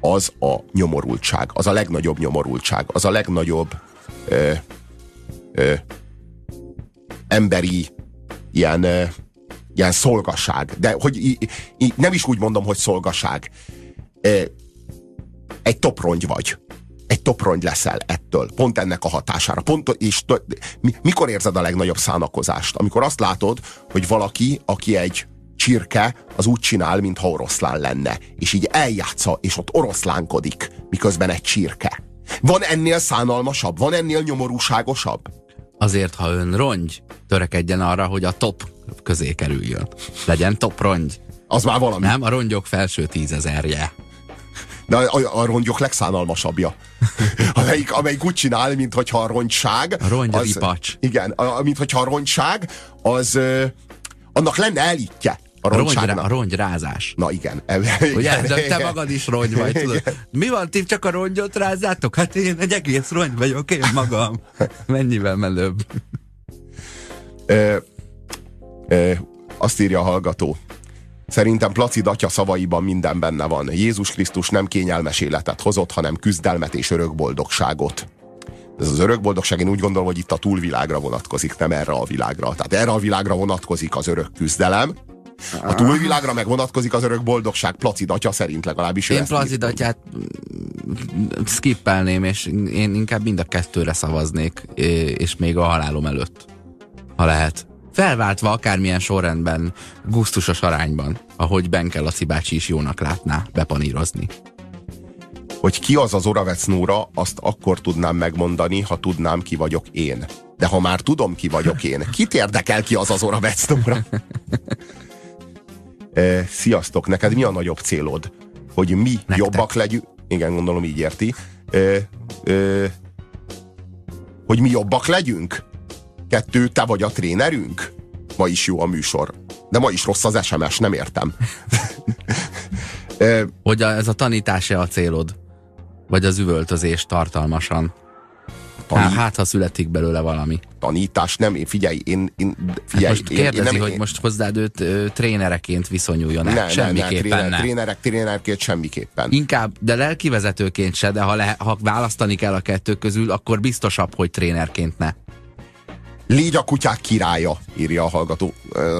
az a nyomorultság, az a legnagyobb nyomorultság, az a legnagyobb ö, ö, emberi ilyen, ö, ilyen szolgaság. De hogy í, í, nem is úgy mondom, hogy szolgaság. Ö, egy toprongy vagy. Egy toprongy leszel ettől. Pont ennek a hatására. Pont, és mikor érzed a legnagyobb szánakozást? Amikor azt látod, hogy valaki, aki egy csirke, az úgy csinál, mintha oroszlán lenne. És így eljátsza, és ott oroszlánkodik, miközben egy csirke. Van ennél szánalmasabb? Van ennél nyomorúságosabb? Azért, ha ön rongy, törekedjen arra, hogy a top közé kerüljön. Legyen top rongy. Az már valami. Nem, a rongyok felső tízezerje. De a, a, rongyok legszánalmasabbja. amelyik, amelyik úgy csinál, mintha a rongyság... A rongy az, Igen, a, mintha a rongyság az... annak lenne elítje. A, rongy, a rongyrázás. Na igen. Ugye, te magad is rongy vagy, tudod. Mi van, ti csak a rongyot rázzátok? Hát én egy egész rongy vagyok, én magam. Mennyivel menőbb. Ö, ö, azt írja a hallgató. Szerintem Placid atya szavaiban minden benne van. Jézus Krisztus nem kényelmes életet hozott, hanem küzdelmet és örök boldogságot. Ez az örök boldogság, én úgy gondolom, hogy itt a túlvilágra vonatkozik, nem erre a világra. Tehát erre a világra vonatkozik az örök küzdelem, a túlvilágra meg vonatkozik az örök boldogság Placid atya szerint legalábbis. Én Placid atyát skippelném, és én inkább mind a kettőre szavaznék, és még a halálom előtt, ha lehet. Felváltva akármilyen sorrendben, gusztusos arányban, ahogy Benke Laci bácsi is jónak látná bepanírozni. Hogy ki az az Oravec Nóra, azt akkor tudnám megmondani, ha tudnám, ki vagyok én. De ha már tudom, ki vagyok én, kit érdekel ki az az Oravec Nóra? Sziasztok, neked mi a nagyobb célod? Hogy mi Nektek. jobbak legyünk? Igen, gondolom így érti. E, e, hogy mi jobbak legyünk? Kettő, te vagy a trénerünk? Ma is jó a műsor. De ma is rossz az SMS, nem értem. e, hogy a, ez a tanítás-e a célod? Vagy az üvöltözés tartalmasan? Tanít... Hát, hát, ha születik belőle valami. Tanítás, nem, én figyelj, én, én figyelj. Hát most kérdezi, én, nem, hogy én... most hozzád őt ö, trénereként viszonyuljon el. Ne, semmiképpen ne, ne, tréner, Trénerek, trénerként semmiképpen. Inkább, de lelkivezetőként se, de ha, le, ha választani kell a kettő közül, akkor biztosabb, hogy trénerként ne. Légy a kutyák királya, írja a hallgató.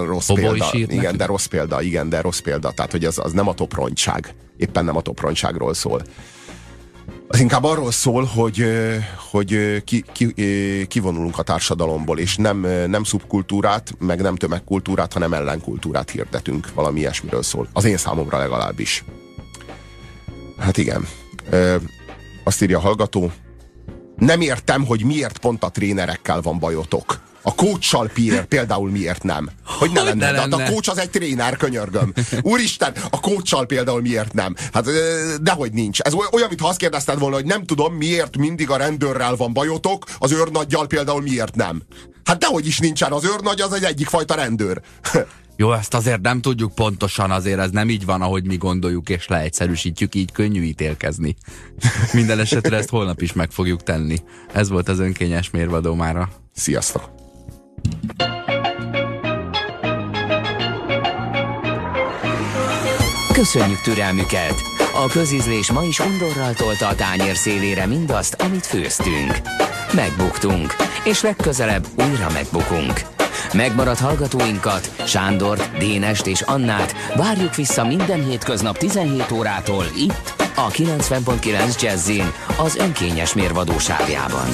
Rossz Hobo példa. Igen, neki? de rossz példa, igen, de rossz példa. Tehát, hogy az, az nem a toprontság. Éppen nem a toprontságról szól az inkább arról szól, hogy, hogy ki, ki, kivonulunk a társadalomból, és nem, nem szubkultúrát, meg nem tömegkultúrát, hanem ellenkultúrát hirdetünk. Valami ilyesmiről szól. Az én számomra legalábbis. Hát igen. Azt írja a hallgató. Nem értem, hogy miért pont a trénerekkel van bajotok. A coachsal például miért nem? Hogy ne lenne? De hát a coach az egy tréner, könyörgöm. Úristen, a coachsal például miért nem? Hát dehogy nincs. Ez olyan, mintha azt kérdezted volna, hogy nem tudom, miért mindig a rendőrrel van bajotok, az őrnaggyal például miért nem? Hát dehogy is nincsen, az őrnagy az egy egyik fajta rendőr. Jó, ezt azért nem tudjuk pontosan, azért ez nem így van, ahogy mi gondoljuk, és leegyszerűsítjük, így könnyű ítélkezni. Minden esetre ezt holnap is meg fogjuk tenni. Ez volt az önkényes mérvadó mára. Sziasztok! Köszönjük türelmüket! A közizlés ma is undorral tolta a tányér szélére mindazt, amit főztünk. Megbuktunk, és legközelebb újra megbukunk. Megmaradt hallgatóinkat, Sándort, Dénest és Annát várjuk vissza minden hétköznap 17 órától itt, a 90.9 Jazzin, az önkényes mérvadóságjában.